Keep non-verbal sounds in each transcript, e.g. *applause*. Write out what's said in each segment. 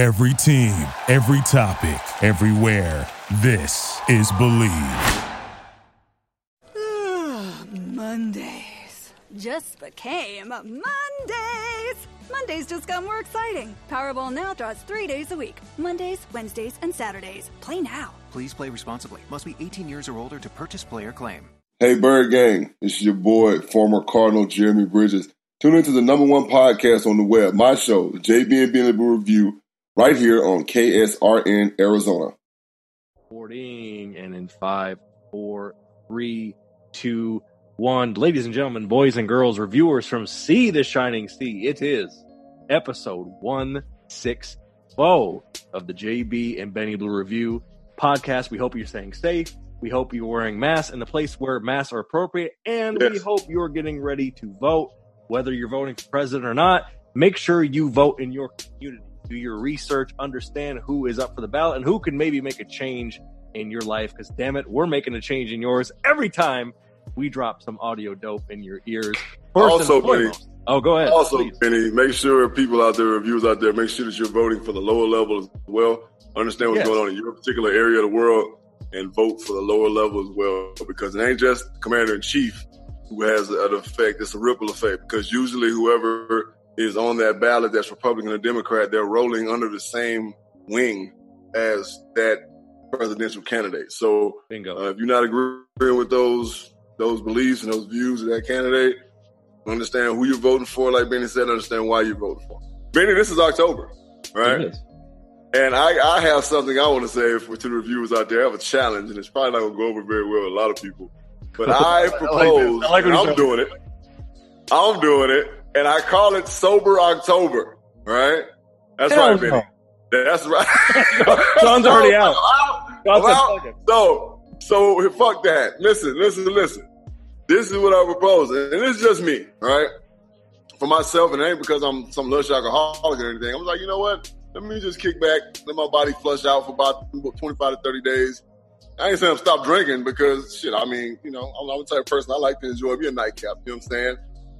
Every team, every topic, everywhere. This is Bleav. Mondays just became Mondays. Mondays just got more exciting. Powerball now draws three days a week Mondays, Wednesdays, and Saturdays. Play now. Please play responsibly. Must be 18 years or older to purchase player claim. Hey, Bird Gang. It's your boy, former Cardinal Jeremy Bridges. Tune into the number one podcast on the web, my show, the JB and Bentley Review, right here on KSRN Arizona. Recording and in five, four, three, two, one. Ladies and gentlemen, boys and girls, reviewers from See the Shining Sea, it is episode 160 of the JB and Benny Blue Review podcast. We hope you're staying safe. We hope you're wearing masks in the place where masks are appropriate. And we hope you're getting ready to vote, whether you're voting for president or not. Make sure you vote in your community. Do your research, understand who is up for the ballot and who can maybe make a change in your life. Because damn it, we're making a change in yours every time we drop some audio dope in your ears. First Also, foremost- oh, go ahead. Also, please. Benny, make sure people out there, reviewers out there, make sure that you're voting for the lower level as well. Understand what's Yes. going on in your particular area of the world and vote for the lower level as well because it ain't just commander in chief who has an effect. It's a ripple effect because usually whoever is on that ballot that's Republican or Democrat, they're rolling under the same wing as that presidential candidate. So uh, if you're not agreeing with those those beliefs and those views of that candidate, understand who you're voting for. Like Benny said, understand why you're voting for. Benny, this is October, right? And I, I have something I want to say for to the reviewers out there. I have a challenge, and it's probably not going to go over very well with a lot of people. But *laughs* I propose, I like what you're I'm doing it. I'm doing it, and I call it Sober October. Right? That's Hell right, Benny. That's right. *laughs* Sean's already out. I'm out. So, so fuck that. Listen, listen, listen. This is what I propose, and is just me, right? For myself, and it ain't because I'm some lush alcoholic or anything. I'm like, you know what? Let me just kick back, let my body flush out for about 25 to 30 days. I ain't saying I'm stop drinking because shit. I mean, you know, I'm, I'm the type of person I like to enjoy me a nightcap. You know what I'm saying?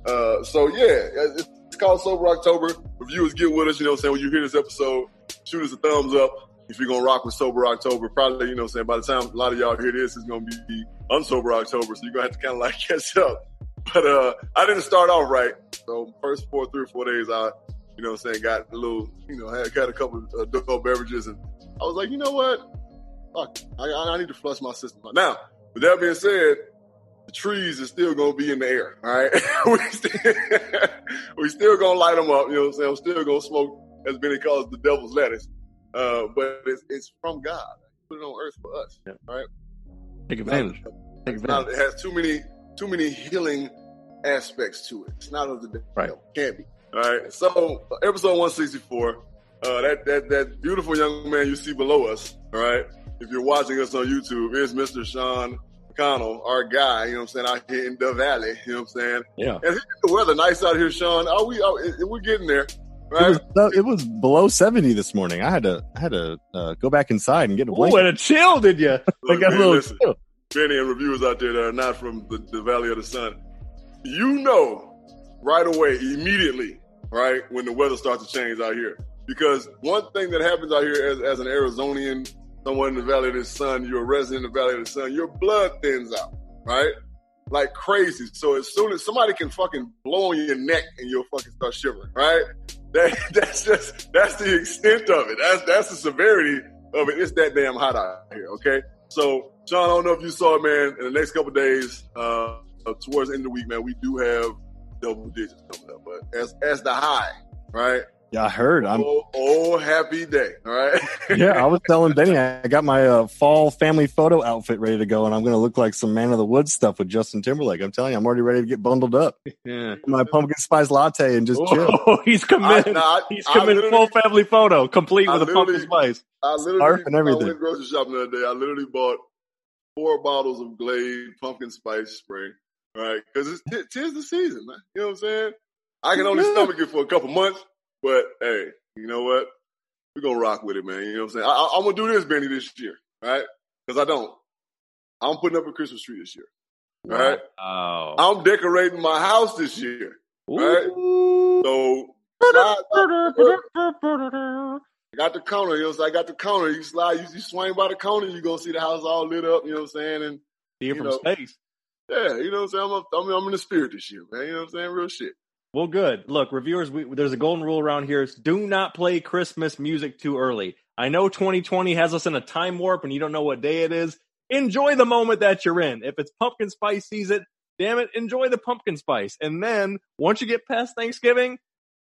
Uh, so yeah, it's called Sober October. Reviewers get with us. You know what I'm saying? When you hear this episode, shoot us a thumbs up if you're gonna rock with Sober October. Probably, you know what I'm saying? By the time a lot of y'all hear this, it's gonna be unsober October, so you're gonna have to kind of like *laughs* catch up. But uh I didn't start off right. So first four, three or four days, I, you know what I'm saying, got a little, you know, had, got a couple of adult beverages, and I was like, you know what? Fuck, I, I need to flush my system. Now, with that being said, the trees is still gonna be in the air. All right, *laughs* we still, *laughs* we still gonna light them up. You know what I'm saying? I'm still gonna smoke, as Benny calls the devil's lettuce. Uh, but it's, it's from God. Put it on earth for us. Yeah. All right. Take advantage. Take It's not- it has too many too many healing aspects to it. It's not of the devil. Right. Can't be. All right. So episode 164. Uh, that that that beautiful young man you see below us. All right. If you're watching us on YouTube, is Mr. Sean McConnell, our guy. You know what I'm saying? Out here in the valley. You know what I'm saying? Yeah. And the weather nice out here, Sean. Are we? Are, we're getting there. It Right. was, uh, it was below 70 this morning. I had to I had to uh, go back inside and get a blanket. and a chill, did you? I Look, got a little listen. chill. Benny and reviewers out there that are not from the, the Valley of the Sun, you know right away, immediately, right, when the weather starts to change out here. Because one thing that happens out here as, as an Arizonian, someone in the Valley of the Sun, you're a resident in the Valley of the Sun, your blood thins out, right? Like crazy. So as soon as somebody can fucking blow on your neck and you'll fucking start shivering, right? *laughs* That, that's just, that's the extent of it. That's, that's the severity of it. It's that damn hot out here, okay? So, Sean, I don't know if you saw it, man. In the next couple days, uh, uh, towards the end of the week, man, we do have double digits coming up. But as as the high, right? Yeah, I heard. I'm oh, oh, happy day, all right? *laughs* yeah. I was telling Benny I got my uh, fall family photo outfit ready to go, and I'm going to look like some Man of the Woods stuff with Justin Timberlake. I'm telling you, I'm already ready to get bundled up. Yeah. My pumpkin spice latte and just chill. Oh, *laughs* he's committed. I- I- he's I committed full family photo, complete I with a pumpkin spice. I literally Scarf and I everything. went grocery shopping the other day. I literally bought four bottles of Glade pumpkin spice spray, right? Because it's t- tis the season, man. You know what I'm saying? I can only Yeah. stomach it for a couple months, but hey, you know what? We're gonna rock with it, man. You know what I'm saying? I, I'm gonna do this, Benny, this year, right? Because I don't. I'm putting up a Christmas tree this year. All right. Oh. I'm decorating my house this year. right? So I got the counter. You know, so I got the counter. You slide, you, you swing by the counter, you gonna see the house all lit up. You know what I'm saying? And See it from know. space. yeah, you know what I'm saying. I'm, up, I'm, I'm in the spirit this year, man. You know what I'm saying? Real shit. Well, good. Look, reviewers, we, there's a golden rule around here: is do not play Christmas music too early. I know 2020 has us in a time warp, and you don't know what day it is. Enjoy the moment that you're in. If it's pumpkin spice season, damn it, enjoy the pumpkin spice. And then once you get past Thanksgiving,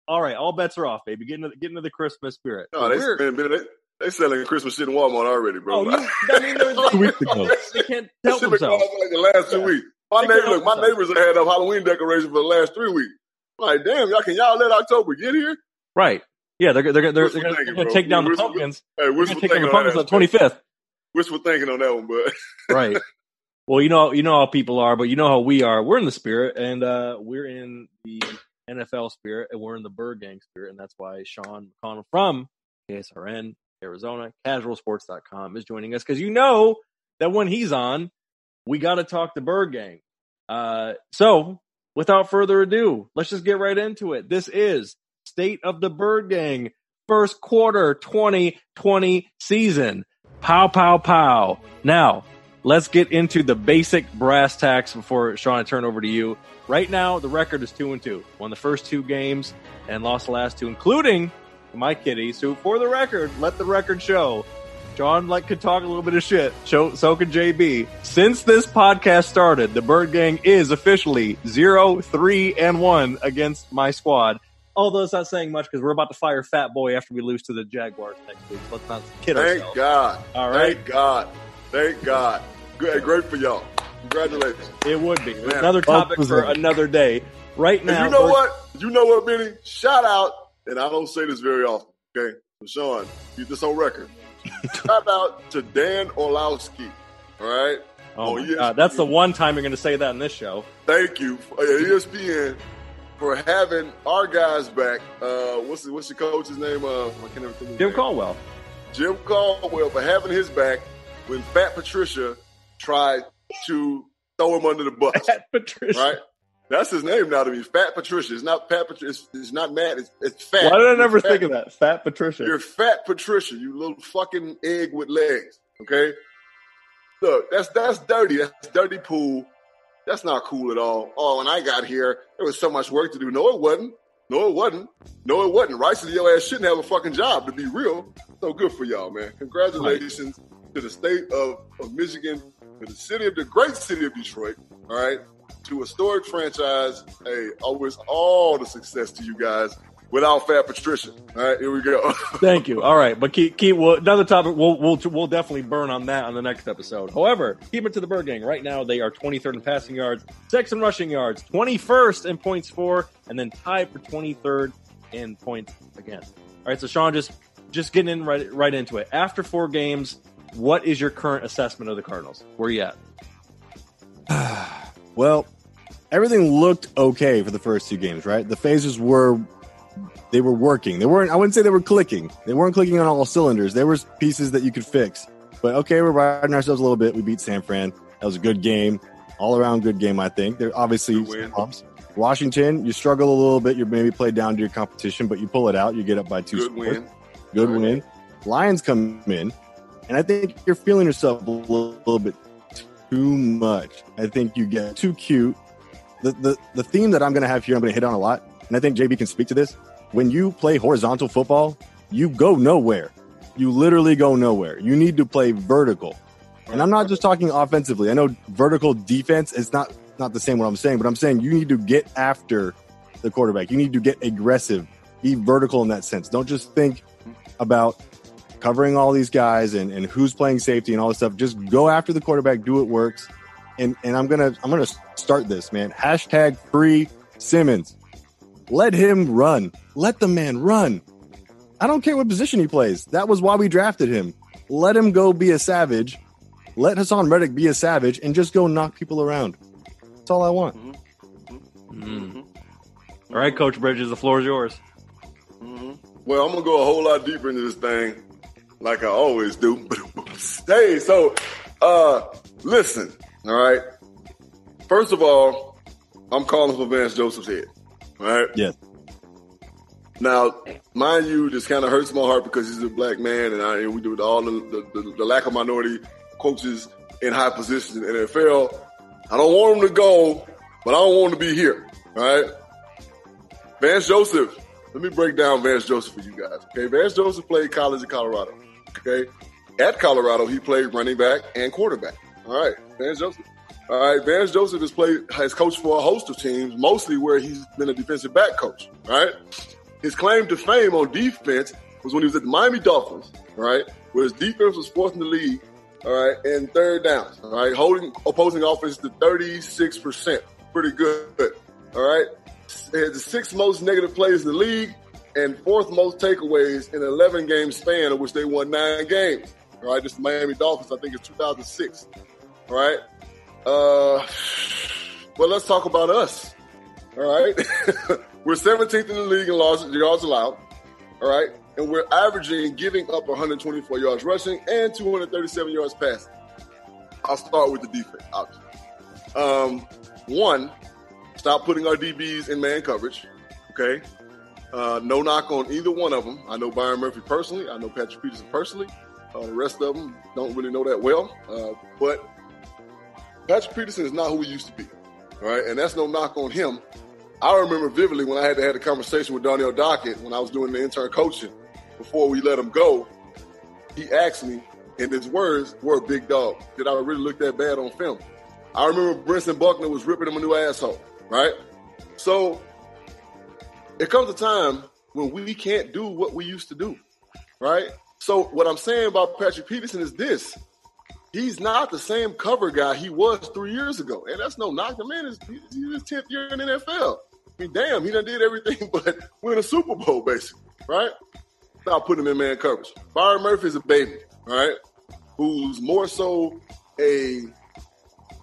all right, all bets are off, baby. Get into, get into the Christmas spirit. No, they, We're- man, man, they, selling Christmas shit in Walmart already, bro. oh, you, I mean, they're- Two weeks ago. they can't help shit been going themselves. like the last two Yeah. weeks. My neighbor, look, my neighbors have had up Halloween decorations for the last three weeks. Like, damn, y'all can y'all let October get here? Right. Yeah, they're, they're, they're, they're, gonna, they're thinking, gonna take down the pumpkins. Hey, gonna take down the thinking on pumpkins on the 25th. Wishful thinking on that one, but *laughs* right. Well, you know, you know how people are, but you know how we are. We're in the spirit, and uh, we're in the NFL spirit, and we're in the Bird Gang spirit, and that's why Sean McConnell from KSRN Arizona CasualSports.com is joining us because you know that when he's on, we got to talk the Bird Gang. Uh, so, without further ado, let's just get right into it. This is State of the Bird Gang, first quarter 2020 season. Pow, pow, pow. Now, let's get into the basic brass tacks before Sean I turn over to you. Right now, the record is two and two. Won the first two games and lost the last two, including my kitties. Who, for the record, let the record show. Sean like could talk a little bit of shit. So, so could JB. Since this podcast started, the Bird Gang is officially zero, three, and one against my squad. Although it's not saying much because we're about to fire Fat Boy after we lose to the Jaguars next week. Let's not kid thank ourselves. God. All right. Thank God. Thank God. Good, great for y'all. Congratulations. It would be. Man, another topic for 12%. another day. Right And now, you know we're- what? You know what, Benny? Shout out, and I don't say this very often, okay? So Sean, keep this on record. *laughs* Shout out to Dan Orlovsky. All right? Oh. God. That's the one time you're going to say that in this show. Thank you, ESPN, for having our guys back. Uh, what's the, what's your coach's name? Uh, I can't of Jim name. Caldwell. Jim Caldwell for having his back when Fat Patricia tried to throw him under the bus. *laughs* Pat Patricia. right? That's his name now to me. Fat Patricia. It's not Pat Patricia. It's, it's not Matt. It's, it's Fat. Why did I never fat. think of that? Fat Patricia. You're Fat Patricia. You little fucking egg with legs. Okay. Look, that's that's dirty. That's dirty pool. That's not cool at all. Oh, when I got here, there was so much work to do. No, it wasn't. No, it wasn't. No, it wasn't. Rice and your ass shouldn't have a fucking job to be real. So good for y'all, man. Congratulations to the state of, of Michigan, to the city of the great city of Detroit. All right. To a historic franchise. Hey, I wish all the success to you guys without Fat Patricia. All right, here we go. *laughs* Thank you. All right, but keep keep well, another topic. We'll we'll we'll definitely burn on that on the next episode. However, keep it to the Bird Gang. Right now, they are 23rd in passing yards, sixth in rushing yards, 21st in points for, and then tied for 23rd in points against. All right, so Sean, just just getting in right right into it. After four games, what is your current assessment of the Cardinals? Where you at? *sighs* *sighs* *sighs* Well, everything looked okay for the first two games, right? The phases were they were working. They weren't I wouldn't say they were clicking. They weren't clicking on all cylinders. There was pieces that you could fix. But okay, we're riding ourselves a little bit. We beat San Fran. That was a good game. All around good game, I think. There obviously bumps. Washington, you struggle a little bit. You maybe play down to your competition, but you pull it out. You get up by two Good scores. win. Good Right. win. Lions come in, and I think you're feeling yourself a little, little bit too much. I think you get too cute. The, the the theme that I'm going to have here, I'm going to hit on a lot, and I think JB can speak to this. When you play horizontal football, you go nowhere. You literally go nowhere. You need to play vertical. And I'm not just talking offensively. I know vertical defense is not not the same what I'm saying, but I'm saying you need to get after the quarterback. You need to get aggressive. Be vertical in that sense. Don't just think about covering all these guys and, and who's playing safety and all this stuff. Just go after the quarterback, do what works. And and I'm gonna I'm gonna start this, man. Hashtag free Simmons. Let him run. Let the man run. I don't care what position he plays. That was why we drafted him. Let him go be a savage. Let Haason Reddick be a savage and just go knock people around. That's all I want. Mm. All right, Coach Bridges, the floor is yours. Well, I'm gonna go a whole lot deeper into this thing, like I always do. *laughs* hey, so uh listen, all right. First of all, I'm calling for Vance Joseph's head. All right. Yes. Now, mind you, this kind of hurts my heart because he's a black man, and, I, and we do all the, the, the, the lack of minority coaches in high positions in the NFL. I don't want him to go, but I don't want him to be here. All right. Vance Joseph. Let me break down Vance Joseph for you guys. Okay. Vance Joseph played college in Colorado. Okay. At Colorado, he played running back and quarterback. All right. Vance Joseph. All right. Vance Joseph has played, has coached for a host of teams, mostly where he's been a defensive back coach. All right. His claim to fame on defense was when he was at the Miami Dolphins. Right. Where his defense was fourth in the league. All right. And third downs. All right. Holding opposing offense to 36%. Pretty good. All right. They had the sixth most negative plays in the league and fourth most takeaways in an 11 game span, of which they won nine games. All right, this is Miami Dolphins. I think it's 2006. All right. Uh, well, let's talk about us. All right. *laughs* we're 17th in the league in yards allowed. All right. And we're averaging giving up 124 yards rushing and 237 yards passing. I'll start with the defense. Um, one, stop putting our DBs in man coverage. Okay. Uh, no knock on either one of them. I know Byron Murphy personally. I know Patrick Peterson personally. Uh, the rest of them don't really know that well. Uh, but Patrick Peterson is not who he used to be. right? And that's no knock on him. I remember vividly when I had to have a conversation with Darnell Dockett when I was doing the intern coaching before we let him go. He asked me, and his words were a big dog. Did I really look that bad on film? I remember Brentson Buckner was ripping him a new asshole, right? So it comes a time when we can't do what we used to do, right? So what I'm saying about Patrick Peterson is this. He's not the same cover guy he was three years ago. And that's no knock. The man is he's his 10th year in the NFL. I mean, damn, he done did everything *laughs* but win a Super Bowl, basically, right? Stop putting him in man coverage. Byron Murphy is a baby, right? Who's more so a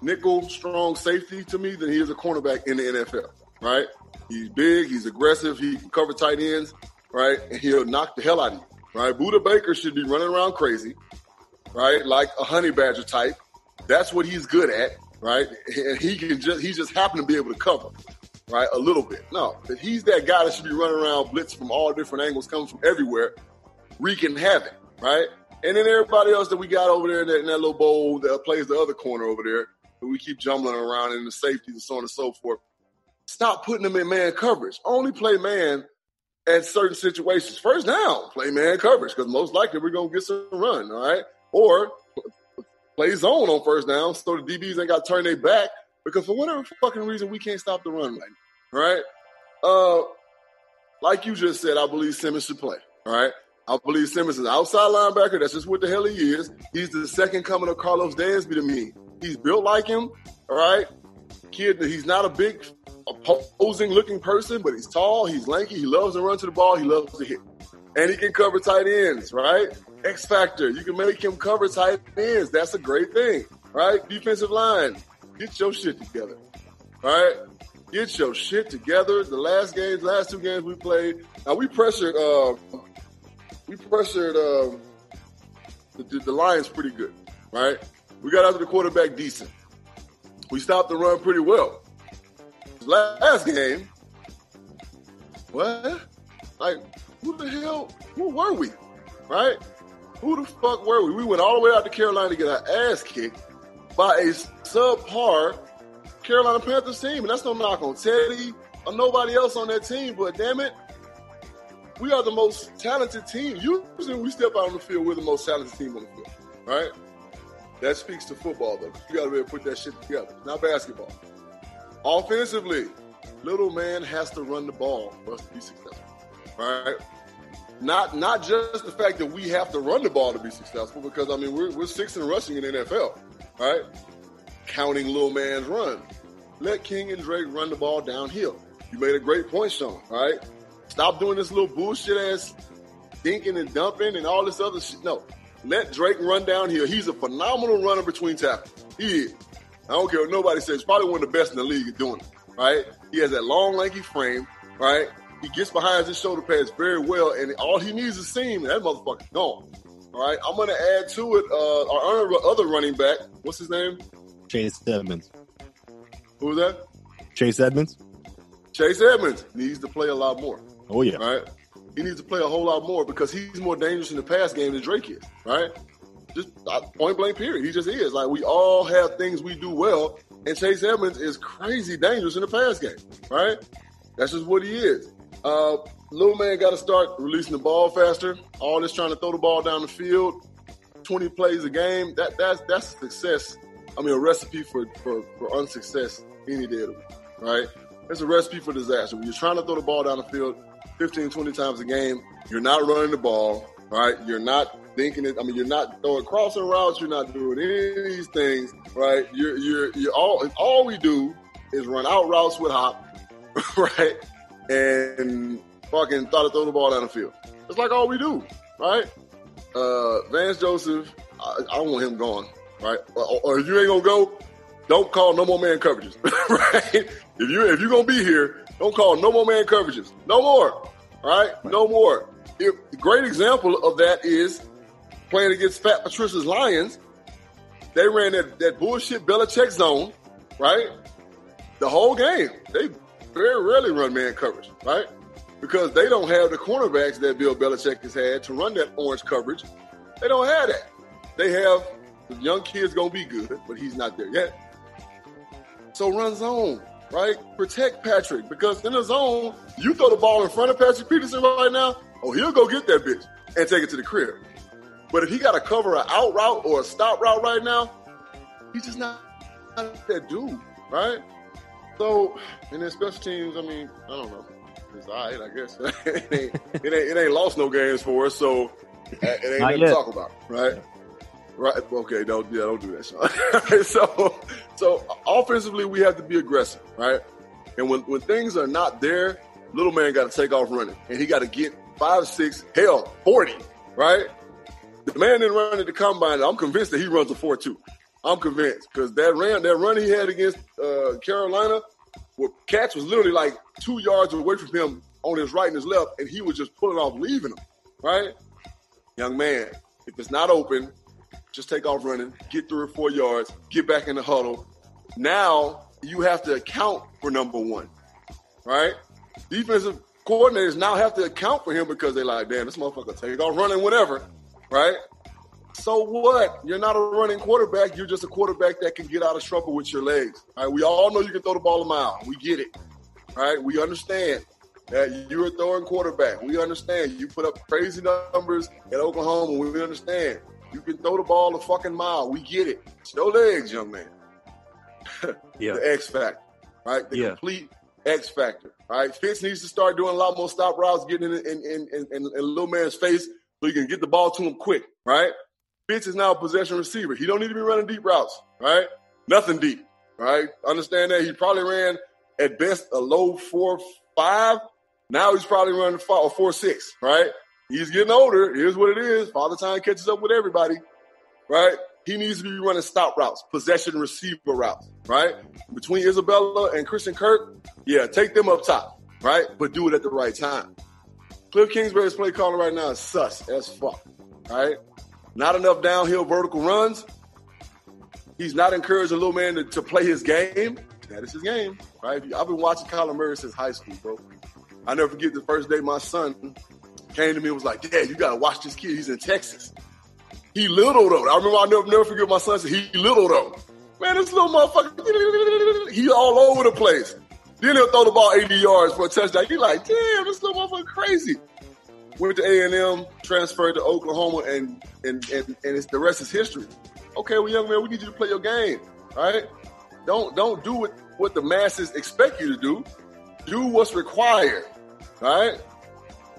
nickel strong safety to me than he is a cornerback in the NFL, right? He's big, he's aggressive, he can cover tight ends, right? And he'll knock the hell out of you, right? Budda Baker should be running around crazy, right? Like a honey badger type. That's what he's good at, right? And he can just he just happened to be able to cover, right? A little bit. No, but he's that guy that should be running around blitz from all different angles, coming from everywhere, wreaking havoc, right? And then everybody else that we got over there in that, in that little bowl that plays the other corner over there, we keep jumbling around in the safeties and so on and so forth. Stop putting them in man coverage. Only play man at certain situations. First down, play man coverage because most likely we're gonna get some run, all right? Or play zone on first down so the DBs ain't got to turn their back because for whatever fucking reason we can't stop the run right now, right? Uh, like you just said, I believe Simmons should play, all right? I believe Simmons is outside linebacker. That's just what the hell he is. He's the second coming of Karlos Dansby to me. He's built like him, all right? Kid, he's not a big opposing looking person, but he's tall, he's lanky, he loves to run to the ball, he loves to hit. And he can cover tight ends, right? X factor. You can make him cover tight ends. That's a great thing, right? Defensive line. Get your shit together. right? Get your shit together. The last games, last two games we played. Now we pressured uh we pressured uh, the, the Lions pretty good, right? We got after the quarterback decent. We stopped the run pretty well. Last game, what? Like, who the hell? Who were we? Right? Who the fuck were we? We went all the way out to Carolina to get our ass kicked by a subpar Carolina Panthers team. And that's no knock on Teddy or nobody else on that team, but damn it, we are the most talented team. Usually, we step out on the field, we're the most talented team on the field, right? That speaks to football, though. You got to be able to put that shit together. Not basketball. Offensively, little man has to run the ball for us to be successful, right? Not not just the fact that we have to run the ball to be successful, because I mean we're we're sixth in rushing in the NFL, right? Counting little man's run. Let Kenyan Drake run the ball downhill. You made a great point, Sean. Right? Stop doing this little bullshit ass dinking and dumping and all this other shit. No, let Drake run down here. He's a phenomenal runner between tackles. He is. I don't care what nobody says. Probably one of the best in the league at doing it. Right? He has that long, lanky frame. Right? He gets behind his shoulder pads very well, and all he needs is seam, and that motherfucker's gone. All right, I'm going to add to it uh, our other running back. What's his name? Chase Edmonds. Who was that? Chase Edmonds. Chase Edmonds needs to play a lot more. Oh yeah. All right. He needs to play a whole lot more because he's more dangerous in the pass game than Drake is, right? Just uh, point blank, period. He just is. Like we all have things we do well, and Chase Edmonds is crazy dangerous in the pass game, right? That's just what he is. Uh, little man got to start releasing the ball faster. All this trying to throw the ball down the field, twenty plays a game. That that's that's success. I mean, a recipe for for, for unsuccess any day of the week, right? It's a recipe for disaster. When you're trying to throw the ball down the field 15, 20 times a game, you're not running the ball, right? You're not thinking it. I mean, you're not throwing crossing routes. You're not doing any of these things, right? You're you're you're all all we do is run out routes with hop, *laughs* right? And fucking thought to throw the ball down the field. It's like all we do, right? Uh, Vance Joseph, I, I want him gone, right? Or, or if you ain't gonna go, don't call no more man coverages, *laughs* right? If you if you're gonna be here, don't call no more man coverages, no more, right? No more. If, great example of that is playing against Fat Patricia's Lions. They ran that, that bullshit Belichick zone, right? The whole game. They very rarely run man coverage, right? Because they don't have the cornerbacks that Bill Belichick has had to run that orange coverage. They don't have that. They have the young kid's gonna be good, but he's not there yet. So run zone, right? Protect Patrick because in the zone, you throw the ball in front of Patrick Peterson right now, oh, he'll go get that bitch and take it to the crib. But if he got to cover an out route or a stop route right now, he's just not, not that dude, right? So, and then special teams, I mean, I don't know. It's all right, I guess. *laughs* it, ain't, it, ain't, it ain't lost no games for us, so uh, it ain't nothing to talk about, right? Right. Okay. Don't. Yeah. Don't do that, Sean. *laughs* so, so offensively, we have to be aggressive, right? And when when things are not there, little man got to take off running, and he got to get five, six, hell, forty, right? The man didn't run at the combine. I'm convinced that he runs a four two. I'm convinced because that ran that run he had against uh, Carolina, where Catch was literally like two yards away from him on his right and his left, and he was just pulling off, leaving him. Right, young man. If it's not open, just take off running, get three or four yards, get back in the huddle. Now you have to account for number one, right? Defensive coordinators now have to account for him because they're like, damn, this motherfucker take off running whatever, right? So what? You're not a running quarterback. You're just a quarterback that can get out of trouble with your legs. Right? We all know you can throw the ball a mile. We get it. Right? We understand that you're a throwing quarterback. We understand you put up crazy numbers at Oklahoma. We understand you can throw the ball a fucking mile. We get it. It's your legs, young man. *laughs* Yeah. The X factor, right? The Yeah. complete X factor. Right? Fitz needs to start doing a lot more stop routes, getting in in, in, in, in, little man's face so you can get the ball to him quick, right? Fitz is now a possession receiver. He don't need to be running deep routes, right? Nothing deep, right? Understand that he probably ran at best a low four five. Now he's probably running or four six, right? He's getting older. Here's what it is. Father time catches up with everybody, right? He needs to be running stop routes, possession receiver routes, right? Between Isabella and Christian Kirk, yeah, take them up top, right? But do it at the right time. Cliff Kingsbury's play calling right now is sus as fuck, right? Not enough downhill vertical runs. He's not encouraging little man to, to play his game. That is his game, right? I've been watching Kyler Murray since high school, bro. I never forget the first day my son came to me and was like, Dad, you gotta watch this kid. He's in Texas. He little though. I remember I'll never, never forget my son said, he little though. Man, this little motherfucker, he all over the place. Then he'll throw the ball 80 yards for a touchdown. You like, damn, this little motherfucker crazy. Went to A&M, transferred to Oklahoma, and and and, and it's, the rest is history. Okay, well, young man, we need you to play your game, right? Don't don't do what, what the masses expect you to do. Do what's required, right?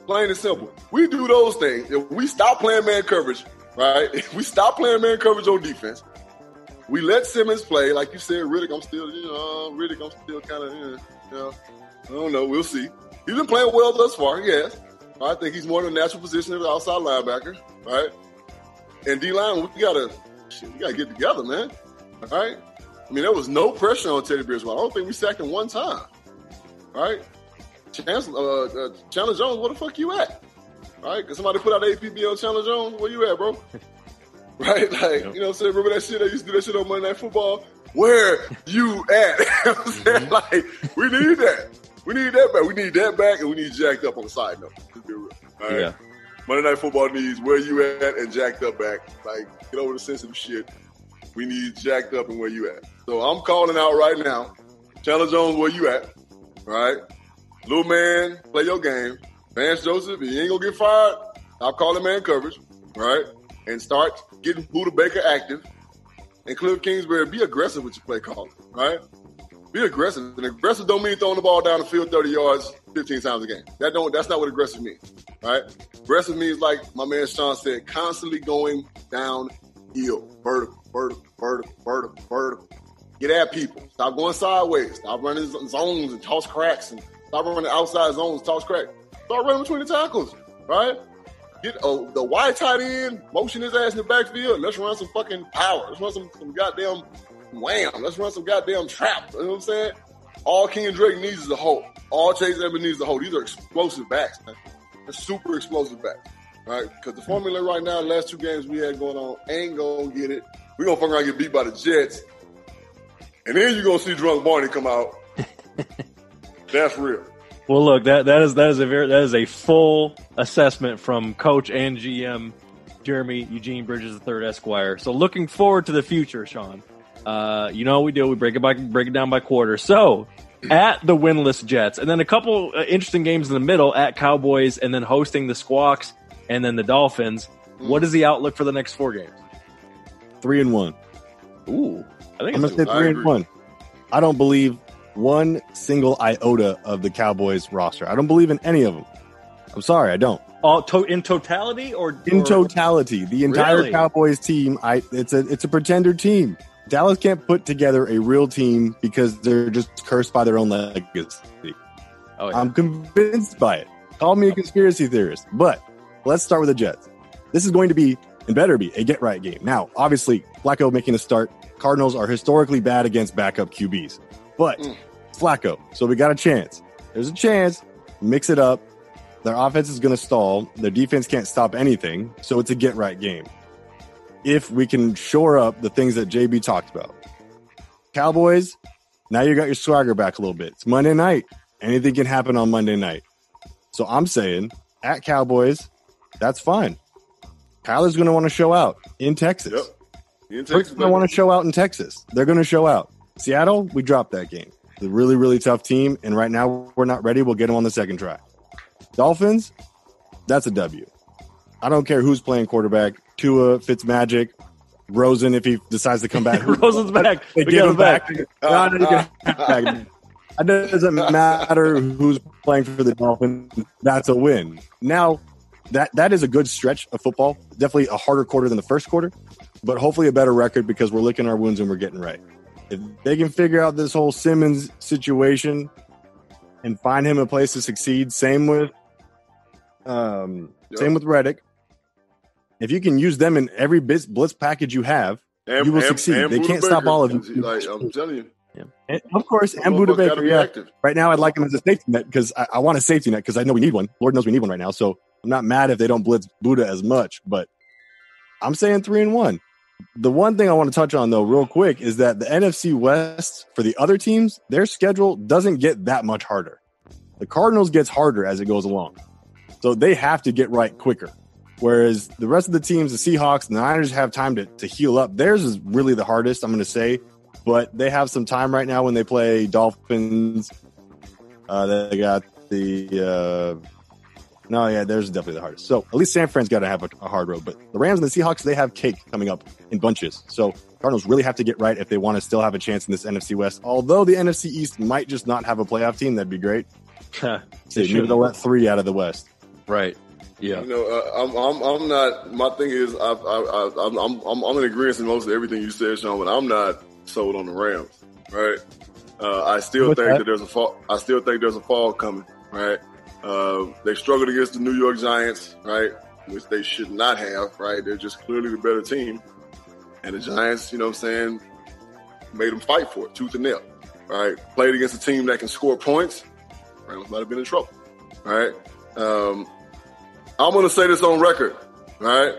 Plain and simple. We do those things. If we stop playing man coverage, right? *laughs* If we stop playing man coverage on defense, we let Simmons play. Like you said, Riddick, I'm still, you know, Riddick, I'm still kind of, you know, I don't know. We'll see. He's been playing well thus far, yes. I think he's more in a natural position of the outside linebacker, right? And D line, we gotta, shit, we gotta get together, man. All right. I mean, there was no pressure on Teddy Bridgewater. I don't think we sacked him one time, right? Chancellor, uh, uh, Chandler Jones, where the fuck you at? All right, because somebody put out APB on Chandler Jones. Where you at, bro? *laughs* Right, like you know, what I'm saying, remember that shit? I used to do that shit on Monday Night Football. Where you at? *laughs* You know I'm saying? Like, we need that. We need that back. We need that back, and we need jacked up on the side note. Be real. All right? Yeah. Monday Night Football needs where you at and jacked up back. Like, get over the sensitive shit. We need jacked up and where you at. So I'm calling out right now. Chandler Jones, where you at? Right? Little man, play your game. Vance Joseph, he ain't gonna get fired. I'll call him man coverage, right? And start getting Budda Baker active. And Cliff Kingsbury, be aggressive with your play call, right? Be aggressive. And aggressive don't mean throwing the ball down the field 30 yards 15 times a game. That don't that's not what aggressive means. Right? Aggressive means like my man Sean said, constantly going downhill. Vertical, vertical, vertical, vertical, vertical. Get at people. Stop going sideways. Stop running zones and toss cracks and stop running the outside zones, toss crack. Start running between the tackles, right? Get uh, the wide tight end, motion his ass in the backfield. Let's run some fucking power. Let's run some, some goddamn wham. Let's run some goddamn trap. You know what I'm saying? All Kenyan Drake needs is a hole. All Chase Edmonds needs is a hole. These are explosive backs, man. They're super explosive backs, right? Because the formula right now, the last two games we had going on, ain't gonna get it. We're gonna fuck around and get beat by the Jets. And then you're gonna see Drunk Barney come out. *laughs* That's real. Well, look that that is that is a very that is a full assessment from Coach and GM Jeremy Eugene Bridges III Esquire. So looking forward to the future, Sean. Uh, you know what we do? We break it by break it down by quarter. So at the winless Jets, and then a couple uh, interesting games in the middle at Cowboys, and then hosting the Squawks, and then the Dolphins. What is the outlook for the next four games? Three and one. Ooh, I think I'm gonna say three and one. I don't believe one single iota of the Cowboys roster. I don't believe in any of them. I'm sorry, I don't. all to- in totality or In or- totality, the entire Really? Cowboys team, I it's a it's a pretender team. Dallas can't put together a real team because they're just cursed by their own legacy. Oh, yeah. I'm convinced by it. Call me a conspiracy theorist. But let's start with the Jets. This is going to be and better be a get right game. Now, obviously, Flacco making a start. Cardinals are historically bad against backup QBs, but Mm. Flacco. So we got a chance. There's a chance. Mix it up. Their offense is going to stall. Their defense can't stop anything. So it's a get right game. If we can shore up the things that JB talked about. Cowboys, now you got your swagger back a little bit. It's Monday night. Anything can happen on Monday night. So I'm saying at Cowboys, that's fine. Kyler's going to want to show out in Texas. Yep. In They're Texas, going to want to show out in Texas. They're going to show out. Seattle, we dropped that game. It's a really, really tough team. And right now, we're not ready. We'll get them on the second try. Dolphins, that's a W. I don't care who's playing quarterback. Tua, Fitzmagic, Rosen, if he decides to come back. Rosen's back. They We give him back. back. No, no, you can have him back. It doesn't matter who's playing for the Dolphins. That's a win. Now, that that is a good stretch of football. Definitely a harder quarter than the first quarter, but hopefully a better record because we're licking our wounds and we're getting right. If they can figure out this whole Simmons situation and find him a place to succeed, same with um, Yep. same with Reddick. If you can use them in every blitz, blitz package you have, And- you will and- succeed. and They Budda can't stop all of you. Like I'm telling you, and of course, and Motherfuckers Budda Baker, be yeah. active. Right now, I'd like him as a safety net because I, I want a safety net because I know we need one. Lord knows we need one right now. So I'm not mad if they don't blitz Budda as much, but I'm saying three and one. The one thing I want to touch on though, real quick, is that the NFC West for the other teams, their schedule doesn't get that much harder. The Cardinals gets harder as it goes along, so they have to get right quicker. Whereas the rest of the teams, the Seahawks, the Niners have time to, to heal up. Theirs is really the hardest, I'm going to say, but they have some time right now when they play Dolphins. Uh, they got the uh, no, yeah, theirs is definitely the hardest. So at least San Fran's got to have a, a hard road. But the Rams and the Seahawks, they have cake coming up in bunches. So Cardinals really have to get right if they want to still have a chance in this NFC West. Although the NFC East might just not have a playoff team, that'd be great. They See, maybe should. they'll let three out of the West. right. Yeah. You know, uh, I'm, I'm, I'm not. My thing is, I, I, I, I'm, I'm, I'm I'm in agreement with most of everything you said, Sean. But I'm not sold on the Rams. Right? Uh, I still With think that- that there's a fall. I still think there's a fall coming. Right? Uh, they struggled against the New York Giants. Right? Which they should not have. Right? They're just clearly the better team. And the Giants, you know, what I'm saying, made them fight for it, tooth and nail. Right? Played against a team that can score points. Rams might have been in trouble. Right? Um, I'm going to say this on record, right?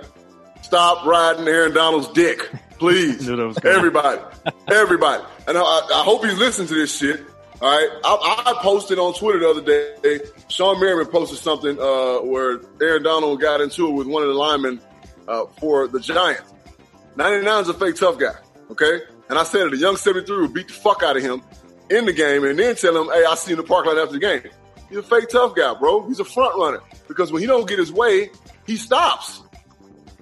Stop riding Aaron Donald's dick, please. *laughs* Knew that was coming. Everybody, everybody. And I, I hope he's listening to this shit All right, I, I posted on Twitter the other day. Shawne Merriman posted something uh, where Aaron Donald got into it with one of the linemen uh, for the Giants. 99 is a fake tough guy, okay? And I said it, a young 73 would beat the fuck out of him in the game and then tell him, hey, I see you in the park lot after the game. He's a fake tough guy, bro. He's a front runner because when he don't get his way, he stops.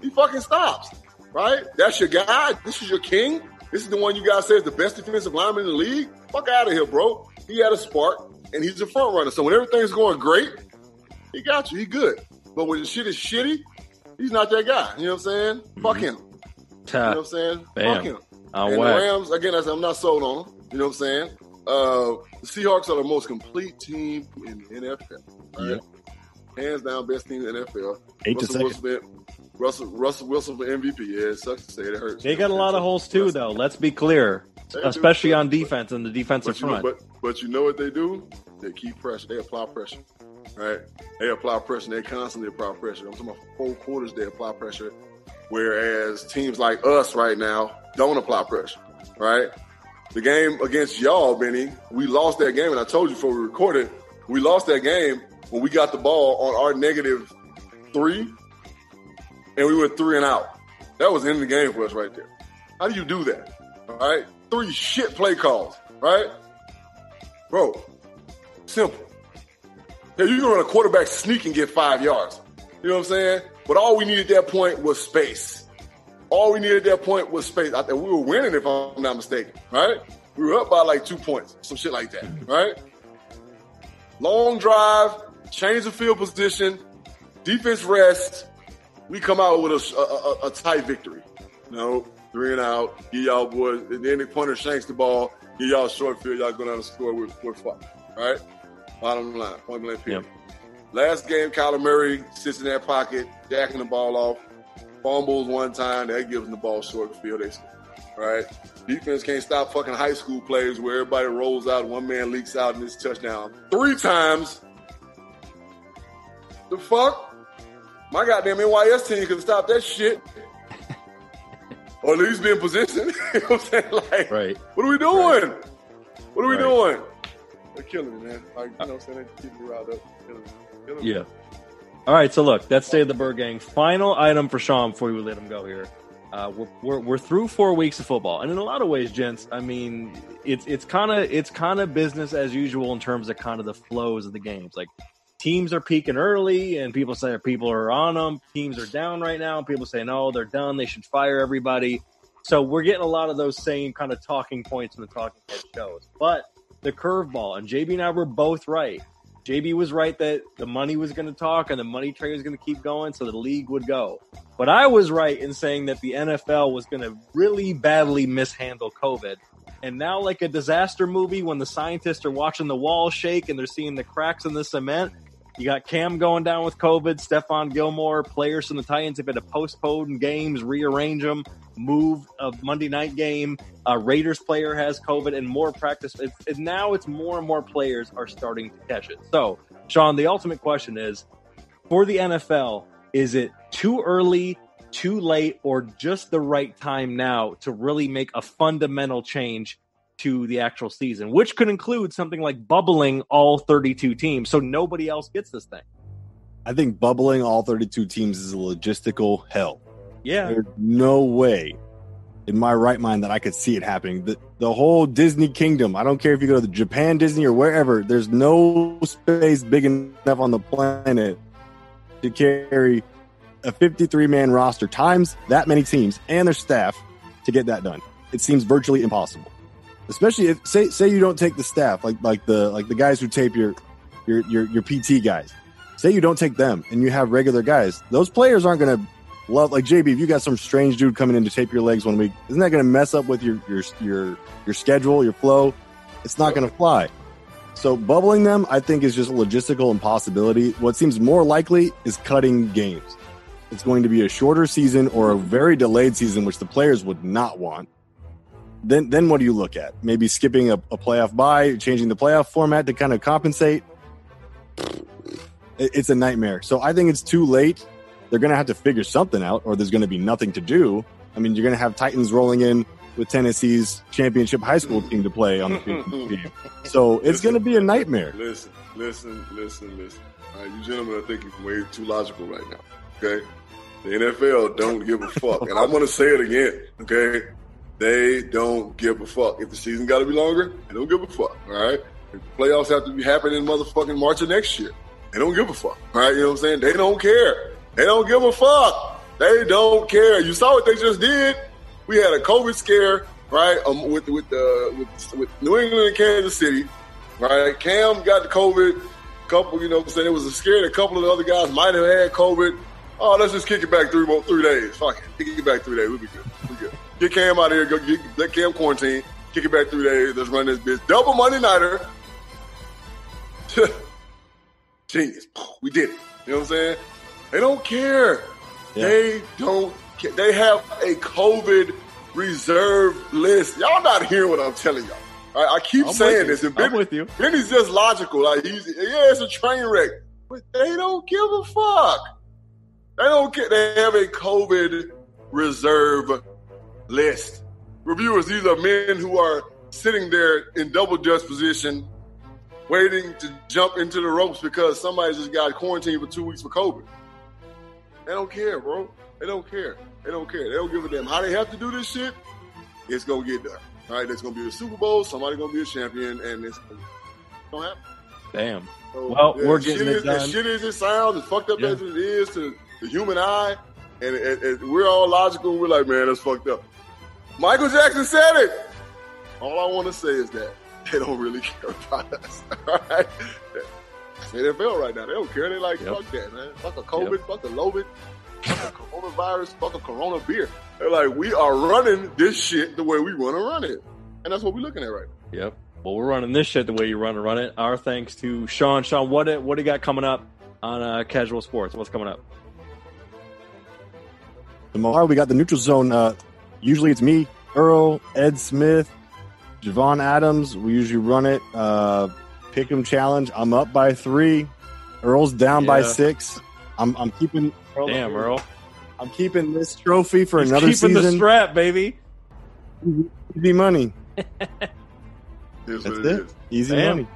He fucking stops, right? That's your guy. This is your king. This is the one you guys say is the best defensive lineman in the league. Fuck out of here, bro. He had a spark and he's a front runner. So when everything's going great, he got you. He good. But when the shit is shitty, he's not that guy. You know what I'm saying? Fuck him. You know what I'm saying? Fuck him. And the Rams, again, I said, I'm not sold on them. You know what I'm saying? Uh, the Seahawks are the most complete team in the NFL. Right? Hands down, best team in the NFL. Eight to Russell second. Wilson, Russell, Russell Wilson for MVP. Yeah, it sucks to say it. hurts. They got a lot of holes too, though. Let's be clear, They especially on defense and the defensive you, know, front. but, but you know what they do? They keep pressure. They apply pressure. Right? They apply pressure. They constantly apply pressure. I'm talking about four quarters. They apply pressure. Whereas teams like us right now don't apply pressure. Right? The game against y'all, Benny, we lost that game, and I told you before we recorded, we lost that game when we got the ball on our negative three, and we went three and out. That was end of the game for us right there. How do you do that? All right, three shit play calls, right, bro? Simple. Yeah, you can run a quarterback sneak and get five yards. You know what I'm saying? But all we needed at that point was space. All we needed at that point was space. I think we were winning, if I'm not mistaken, right? We were up by like two points, some shit like that, right? Long drive, change the field position, defense rest. We come out with a, a, a, a tight victory. You know, three and out, give y'all boys, and then the punter shanks the ball, give y'all short field, y'all go down and score with, with fuck, right? Bottom line, point blank period. Last game, Kyler Murray sits in that pocket, jacking the ball off, fumbles one time, that gives them the ball short field, they score, right? Defense can't stop fucking high school players where everybody rolls out, one man leaks out, and it's touchdown three times. The fuck? My goddamn NYS team could stop that shit. *laughs* or at least be in position. *laughs* you know what I'm saying? Like, Right. what are we doing? What are we Right. doing? They're killing me, man. Like, you know what I'm saying? They keep me riled up. Killing me. Killing me. Yeah. All right. So look, that's State of the Bird Gang. Final item for Sean before we let him go here. Uh, we're, we're, we're through four weeks of football, and in a lot of ways, gents, I mean, it's it's kind of it's kind of business as usual in terms of kind of the flows of the games. Like teams are peaking early, and people say people are on them. Teams are down right now, people say no, they're done. They should fire everybody. So we're getting a lot of those same kind of talking points in the talking head shows. But the curveball, and JB and I were both right. JB was right that the money was going to talk and the money train was going to keep going, so the league would go. But I was right in saying that the NFL was going to really badly mishandle COVID. And now, like a disaster movie, when the scientists are watching the wall shake and they're seeing the cracks in the cement, you got Cam going down with COVID, Stephon Gilmore, players from the Titans have had to postpone games, rearrange them, move a Monday night game. A Raiders player has COVID and more practice. It's, it, now it's more and more players are starting to catch it. So, Sean, the ultimate question is for the NFL, is it too early, too late, or just the right time now to really make a fundamental change to the actual season, which could include something like bubbling all 32 teams so nobody else gets this thing? I think bubbling all 32 teams is a logistical hell. Yeah. There's no way in my right mind that I could see it happening. The, the whole Disney kingdom, I don't care if you go to the Japan Disney or wherever, there's no space big enough on the planet to carry a 53 man roster times that many teams and their staff to get that done. It seems virtually impossible. Especially if say say you don't take the staff like like the like the guys who tape your your your, your PT guys. Say you don't take them and you have regular guys. Those players aren't going to love like JB. If you got some strange dude coming in to tape your legs one week, isn't that going to mess up with your your your your schedule, your flow? It's not going to fly. So bubbling them, I think, is just a logistical impossibility. What seems more likely is cutting games. It's going to be a shorter season or a very delayed season, which the players would not want. Then, then what do you look at? Maybe skipping a, a playoff bye, changing the playoff format to kind of compensate. It's a nightmare. So I think it's too late. They're going to have to figure something out, or there's going to be nothing to do. I mean, you're going to have Titans rolling in with Tennessee's championship high school team to play on the game. *laughs* So it's going to be a nightmare. Listen, listen, listen, listen. All right, you gentlemen are thinking way too logical right now. Okay, the NFL don't give a fuck, and I'm gonna say it again. Okay, they don't give a fuck. If the season got to be longer, they don't give a fuck. All right, if the playoffs have to be happening motherfucking March of next year, they don't give a fuck. All right, you know what I'm saying? They don't care. They don't give a fuck. They don't care. You saw what they just did. We had a COVID scare, right? Um, with with the with, with New England and Kansas City, right? Cam got the COVID. Couple, you know, what I'm saying it was a scare. A couple of the other guys might have had COVID. Oh, let's just kick it back three more three days. Fuck it, kick it back three days. We'll be good. Get Cam out of here. Go get, let Cam quarantine. Kick it back three days. Let's run this bitch. Double Monday nighter. *laughs* Genius. We did it. You know what I'm saying? They don't care. Yeah. They don't care. They have a COVID reserve list. Y'all not hearing what I'm telling y'all. I, I keep I'm saying this. And I'm with you. Benny's just logical. Like he's yeah, it's a train wreck. But they don't give a fuck. They don't care. They have a COVID reserve list. Reviewers, these are men who are sitting there in double dutch position, waiting to jump into the ropes because somebody just got quarantined for two weeks for COVID. They don't care, bro. They don't care. They don't care. They don't give a damn how they have to do this shit. It's gonna get done. All right, there's gonna be a Super Bowl. Somebody gonna be a champion, and it's gonna happen. Damn. So, Well, we're getting shit it is, done. As shit as it sounds, as fucked up Yeah. as it is to the human eye, and it, it- we're all logical. We're like, man, that's fucked up. Michael Jackson said it. All I want to say is that they don't really care about us. *laughs* All right, it's NFL right now. They don't care. They like Yep. fuck that, man. Fuck a COVID. Fuck a Lovid. Fuck a coronavirus. Fuck a Corona beer. They're like, we are running this shit the way we want to run it, and that's what we're looking at right now. Yep. Well, we're running this shit the way you run and run it. Our thanks to Sean. Sean, what it, what do you got coming up on uh, Casual Sports? What's coming up? Tomorrow we got the neutral zone. Uh, usually it's me, Earl, Ed Smith, Javon Adams. We usually run it. Uh, Pick'em challenge. I'm up by three. Earl's down by six. I'm, I'm keeping. Earl, Damn, Earl. I'm keeping this trophy for He's another keeping the strap, baby. Easy money. *laughs* That's what it. is. Easy Damn. money.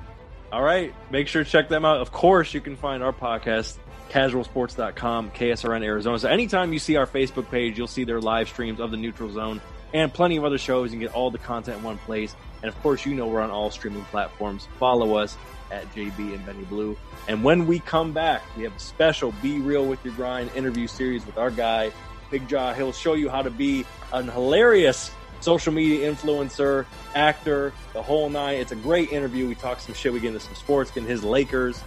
All right. Make sure to check them out. Of course, you can find our podcast, casualsports.com, KSRN Arizona. So anytime you see our Facebook page, you'll see their live streams of the Neutral Zone and plenty of other shows. You get all the content in one place. And of course, you know we're on all streaming platforms. Follow us at JB and Benny Blue. And when we come back, we have a special Be Real with Your Grind interview series with our guy, Big Jaw. He'll show you how to be an hilarious social media influencer, actor, the whole nine. It's a great interview. We talk some shit. We get into some sports, get his Lakers.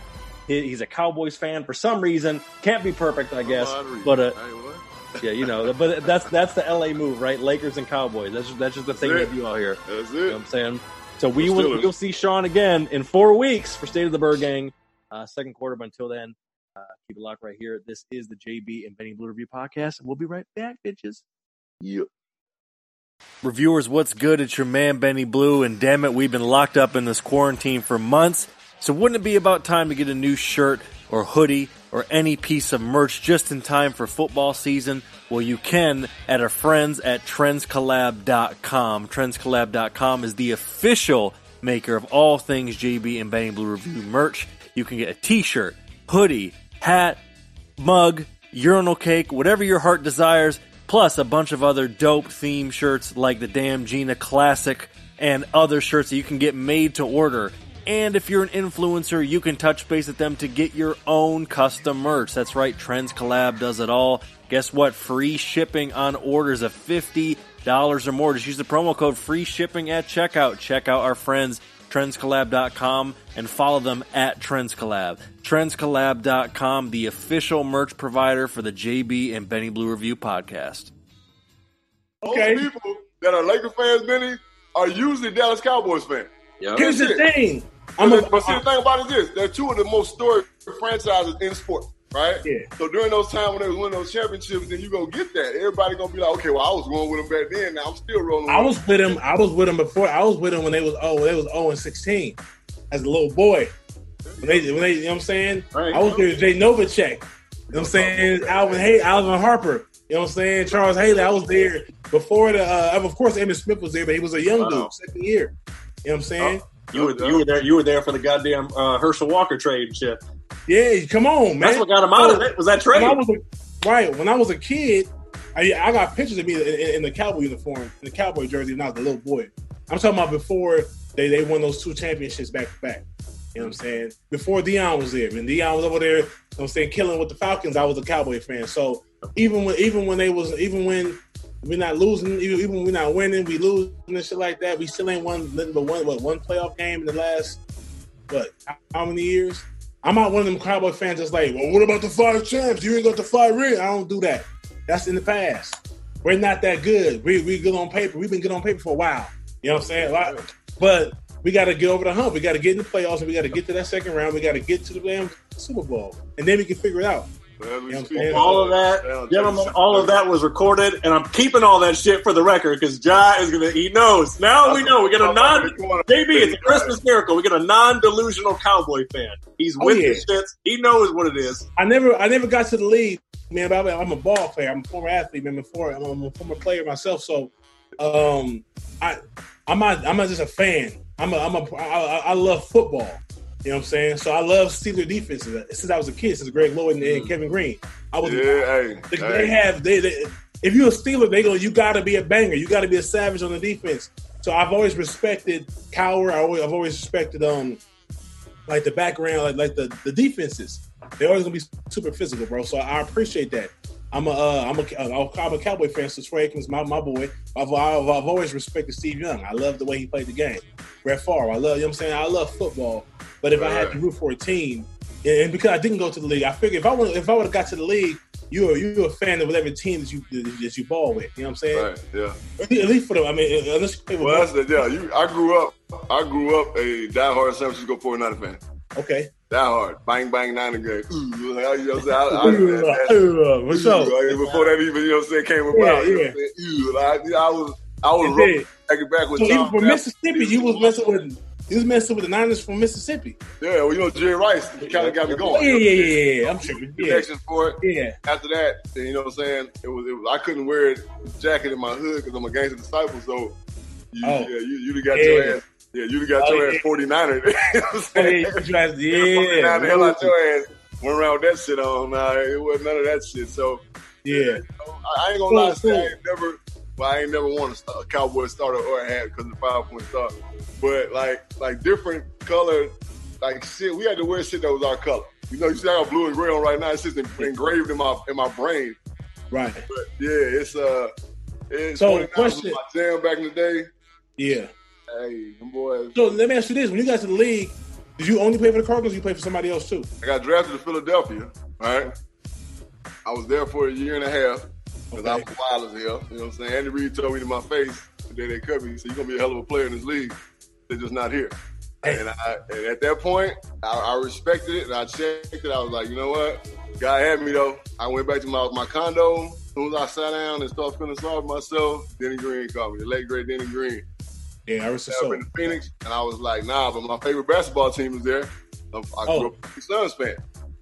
He- He's a Cowboys fan for some reason. Can't be perfect, I guess. Lottery. But uh, Hey, *laughs* yeah, you know, but that's that's the LA move, right? Lakers and Cowboys. That's just, that's just the thing That's they it. do out here. That's You know what. I'm saying? So we The will Steelers. we'll see Sean again in four weeks for State of the Bird Gang, uh, second quarter. But until then, uh, keep it locked right here. This is the JB and Benny Blue Review Podcast. and We'll be right back, bitches. Yeah. Reviewers, what's good? It's your man Benny Blue, and damn it, we've been locked up in this quarantine for months. So wouldn't it be about time to get a new shirt or hoodie or any piece of merch just in time for football season? Well, you can at our friends at trendscollab.com. Trendscollab.com is the official maker of all things JB and Benny Blue Review merch. You can get a t-shirt, hoodie, hat, mug, urinal cake, whatever your heart desires, plus a bunch of other dope theme shirts like the Damn Gina Classic and other shirts that you can get made to order. And if you're an influencer, you can touch base with them to get your own custom merch. That's right, Trends Collab does it all. Guess what? Free shipping on orders of $50 or more. Just use the promo code free shipping at checkout. Check out our friends trendscollab.com and follow them at trendscollab. Trendscollab.com, the official merch provider for the JB and Benny Blue Review podcast. Okay. Most people that are Laker fans, Benny, are usually Dallas Cowboys fans. Here's the thing. But, I'm a, but see, the thing about it is this: they're two of the most storied franchises in sport, right? Yeah. So during those times when they was winning those championships, then you go get that. Everybody gonna be like, okay, well, I was going with them back then. Now I'm still rolling. I was with him. I was with him before. I was with him when they was oh, they was zero and sixteen as a little boy. When they, when they, you know what I'm saying? Right. I was with Jay Novacek. You know what I'm saying? Alvin Hay, Alvin Harper. You know what I'm saying? Charles Haley, I was there before the. Uh, of course, Emmitt Smith was there, but he was a young Wow. dude, second year. You know what I'm saying? You were you were there. You were there for the goddamn uh, Herschel Walker trade and shit. Yeah, come on, man. That's what got him out of it. Was that trade? When was a, right when I was a kid, I, I got pictures of me in, in, in the cowboy uniform, in the cowboy jersey, when I was a little boy. I'm talking about before they, they won those two championships back to back. You know what I'm saying? Before Deion was there, when Deion was over there, you know what I'm saying, killing with the Falcons, I was a Cowboy fan. So even when even when they was even when we're not losing, even, even when we're not winning, we losing and shit like that, we still ain't won nothing but one what one playoff game in the last what how many years? I'm not one of them Cowboy fans that's like, well, what about the five champs? You ain't got the five ring. I don't do that. That's in the past. We're not that good. We we good on paper. We've been good on paper for a while. You know what I'm saying? Like, but we got to get over the hump. We got to get in the playoffs, and we got to get to that second round. We got to get to the damn Super Bowl, and then we can figure it out. As we You know what I'm speak, all of that, gentlemen, all of that was recorded, and I'm keeping all that shit for the record because Ja is gonna. He knows now. We know we get a non. JB, it's a Christmas miracle. We get a non-delusional cowboy fan. He's Oh, with yeah. the shits. He knows what it is. I never I never got to the league, man. But I'm- I'm a ball player. I'm a former athlete, man. Before I'm a former player myself, so um, I I'm not I'm not just a fan. I'm a I'm a I, I I love football. You know what I'm saying? So I love Steeler defenses since I was a kid, since Greg Lloyd and, and Kevin Greene. I was Yeah, hey, they, hey. they have they, they if you're a Steeler, they go you got to be a banger. You got to be a savage on the defense. So I've always respected Cowher. I always, I've always respected um like the background, like like the the defenses. They're always gonna be super physical, bro. So I appreciate that. I'm a uh, I'm a I'm a Cowboy fan. So Troy Aikman's my, my boy. I've, I've I've always respected Steve Young. I love the way he played the game. Brett Favre. I love you know what I'm saying. I love football. But if I had to root for a team, and because I didn't go to the league, I figured if I would if I would have got to the league, you're you're a fan of whatever team that you that you ball with. You know what I'm saying? Right, yeah. At least for the I mean, uh, uh, unless you play with Well, that's the yeah. You, I grew up. I grew up a diehard San Francisco 49er fan. okay. Diehard, bang bang Niner game. Ooh, like, you know what I'm *laughs* saying? I, I, Ooh, ooh. Uh, like, before that even, you know what I'm saying, came about. Yeah, you know yeah. what I'm saying? Ooh, like, I was, I was back and back with So even Brady. Mississippi, you was messing with you was messing with the Niners from Mississippi. Yeah, well, you know, Jerry Rice kind of got me Oh, going. yeah, yeah, yeah, yeah. I'm tripping. Yeah, Connections for it. yeah. After that, then, you know what I'm saying? It was, it was I couldn't wear jacket in my hood because I'm a gangster disciple. So, you, Oh. yeah, you, you'd got Yeah. your ass. Yeah, you'd got Oh, your yeah. ass 49er. *laughs* you know what I'm Oh, saying? yeah, you to- Yeah, hell out your ass. Went around with that shit on. Nah, it wasn't none of that shit. So yeah. I, I ain't gonna lie, Cool, I ain't never, well, I ain't never won a, a cowboy starter or a hat because of the five point star. But like, like different color, like shit, we had to wear shit that was our color. You know, you see, I got blue and gray on right now. It's just engraved in my in my brain. Right. But yeah, it's uh, it's So, question. my jam back in the day. Yeah. Hey, boys. So let me ask you this: When you got to the league, did you only play for the Cardinals? or You play for somebody else too? I got drafted to Philadelphia. Right. I was there for a year and a half because I was wild as hell. You know what I'm saying? Andy Reid told me to my face the day they cut me. He said, "You're gonna be a hell of a player in this league. They're just not here." Hey. And, I, and at that point, I, I respected it and I checked it. I was like, you know what? God had me though. I went back to my, my condo. As soon as I sat down and started feeling sorry for myself, Denny Green called me. The late great Denny Green. Yeah, I was so. to Phoenix, and I was like, nah, but my favorite basketball team is there. I, I Oh. grew up a Suns fan.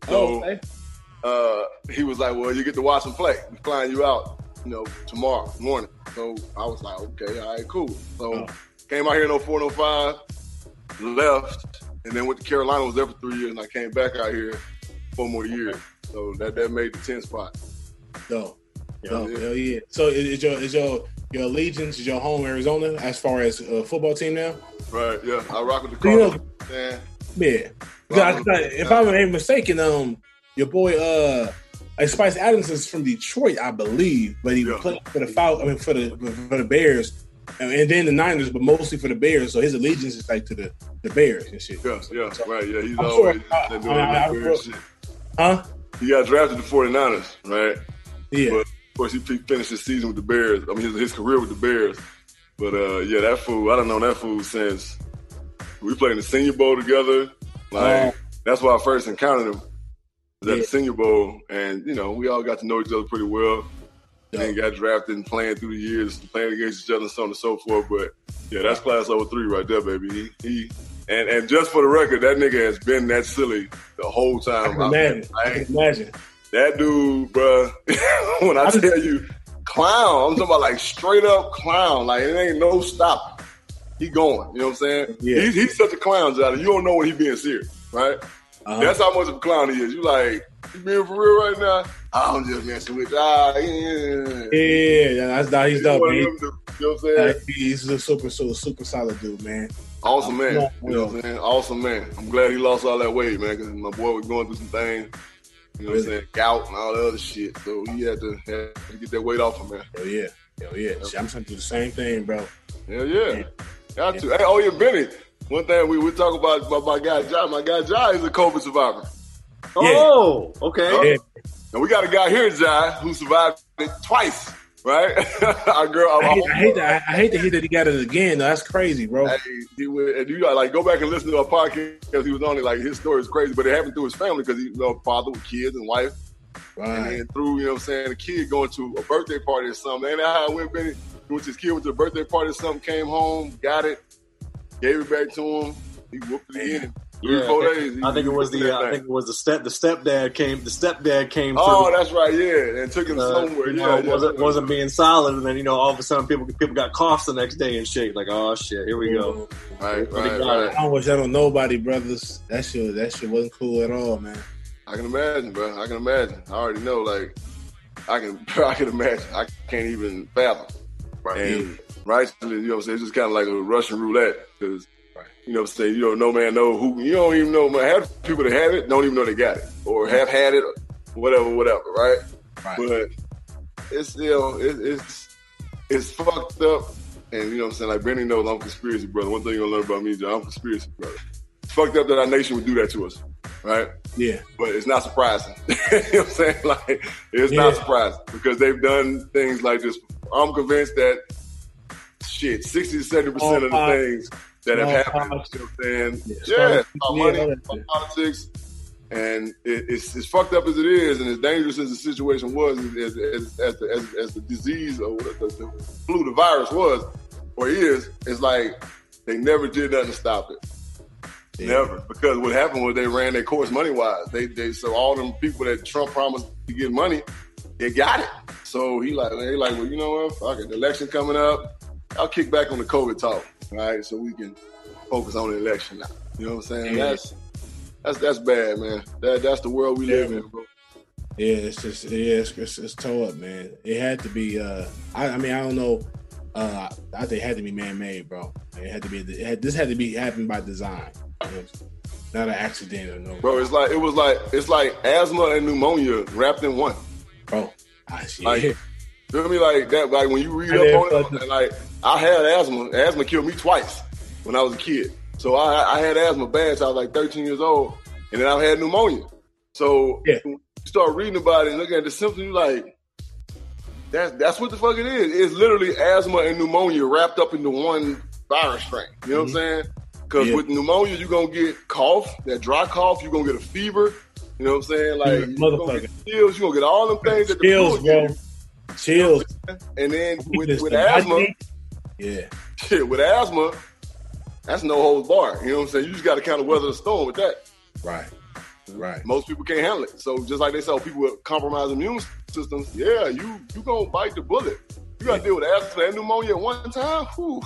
So Oh, okay. Uh, he was like, well, you get to watch them play. We're flying you out, you know, tomorrow morning. So I was like, okay, all right, cool. So Oh. came out here in 04 and 05, left, and then went to Carolina, was there for three years, and I came back out here four more years. So that, that made the 10 spot. No. No, Yeah. hell yeah. So is your is your your allegiance is your home Arizona as far as uh, football team now? Right, yeah. I rock with the Do you know- Cardinals. man. Yeah. I- if I'm not mistaken, um, your boy uh, like Spice Adams is from Detroit, I believe, but he Yeah. played for the Fal- I mean for the for the Bears, and, and then the Niners, but mostly for the Bears. So his allegiance is like to the the Bears and shit. Yeah, yeah, So- right, yeah. He's I'm always sure- I- doing I- I- that shit. Huh? He got drafted to 49ers, right? Yeah. But of course, he finished his season with the Bears. I mean, his, his career with the Bears. But uh, yeah, that fool. I don't know that fool since we played in the Senior Bowl together. Like Oh. that's why I first encountered him. At Yeah. the Senior Bowl, and you know we all got to know each other pretty well. Yeah. And got drafted and playing through the years, playing against each other, and so on and so forth. But yeah, that's class over three right there, baby. He, he and and just for the record, that nigga has been that silly the whole I time. can imagine. I I imagine. That dude, bruh, *laughs* when I, I just- tell you clown, I'm talking about like straight up clown. Like it ain't no stop. He going. You know what I'm saying? Yeah. He's, he's such a clown, Johnny. You don't know when he being serious, right? Uh-huh. That's how much of a clown he is. You like, you being for real right now? I'm just messing with you. Ah, yeah. yeah, yeah, that's nah, he's dope, man. them You know what I'm saying? Like, he's a super, super, super solid dude, man. Awesome man. Yeah. You know what I'm saying? Awesome man. I'm glad he lost all that weight, man, because my boy was going through some things. You know what I'm saying? Gout and all the other shit. So he had to, had to get that weight off him, man. Hell yeah, hell yeah. I'm trying to do the same thing, bro. Hell yeah. Got to. Hey, oh yeah, Benny. One thing we we talk about about my guy John. My guy John is a COVID survivor. Oh, okay. Yeah. And we got a guy here, John, who survived it twice. Right? *laughs* our girl, our I hate, I hate that. I hate to hear that he got it again. though. That's crazy, bro. Hey, he went, and you gotta like go back and listen to our podcast because he was on it. Like his story is crazy, but it happened through his family because he's you know, father with kids and wife, and Right. then through you know what I'm saying, the kid going to a birthday party or something. And that how it went, Benny? He went to his kid went to a birthday party or something, came home, got it, gave it back to him. He whooped it in. Three, Yeah, four I think- days. he- I think it was the uh, I thing. think it was the step the stepdad came the stepdad came Oh, through. that's right, yeah, and took him uh, somewhere. you Yeah, know, yeah, wasn't yeah. wasn't being solid, and then you know all of a sudden people people got coughs the next day and shit. Like oh shit, here we go. Right, right, got? right. I don't wish that on nobody, brothers. That shit, that shit wasn't cool at all, man. I can imagine, bro. I can imagine. I already know. Like, I can, *laughs* I can imagine. I can't even fathom. And rightfully, you know what I'm saying? It's just kind of like a Russian roulette because, you know what I'm saying? You don't know, man, know who, you don't even know, man. Half people that have it don't even know they got it or have had it or whatever, whatever, right? Right. But it's still, it, it's, it's fucked up. And, you know what I'm saying? Like, Benny knows I'm a conspiracy brother. One thing you're going to learn about me, John, I'm a conspiracy brother. It's fucked up that our nation would do that to us, right? Yeah. but it's not surprising. *laughs* you know what I'm saying? Like, it's not surprising because they've done things like this. I'm convinced that shit, 60 to 70 percent of the things that have happened, you know what I'm saying? Yeah, Yeah, about Yeah, money, about politics, and it, it's as fucked up as it is, and as dangerous as the situation was, as, as, as, the, as, as the disease or the, the flu, the virus was or is, it's like they never did nothing to stop it. Never, because what happened was they ran their course money wise. They they so all them people that Trump promised to get money, they got it. So he like they like well you know what fuck it, the election coming up. I'll kick back on the COVID talk, all right, so we can focus on the election now. You know what I'm saying? Yeah. That's that's that's bad, man. That that's the world we live in, bro. Yeah, it's just yeah, it's, it's, it's toe up, man. It had to be. uh I, I mean, I don't know. Uh I think it had to be man made, bro. It had to be. It had, this had to be happened by design, you know? not an accident or no, Bro, it's like it was like it's like asthma and pneumonia wrapped in one. bro. I see. Like, feel me? Like that. Like when you read I up on it, like I had asthma. Asthma killed me twice when I was a kid. So I, I had asthma bad. So I was like 13 years old, and then I had pneumonia. So Yeah. you start reading about it and looking at the symptoms, you like. That's that's what the fuck it is. It's literally asthma and pneumonia wrapped up into one virus strain. You know what I'm mm-hmm. saying? Because Yeah. with pneumonia, you're gonna get cough, that dry cough. You're gonna get a fever. You know what I'm saying? Like you're gonna motherfucker. get chills. You're gonna get all them things that the Chills, bro. you. Chills. And then *laughs* with, with asthma, Yeah. shit, with asthma, that's no holds bar. You know what I'm saying? You just got to kind of weather the storm with that. Right. Right. Most people can't handle it. So just like they say, oh, people with compromised immune systems, yeah, you you gonna bite the bullet. You got to deal with asthma and pneumonia at one time. Whew.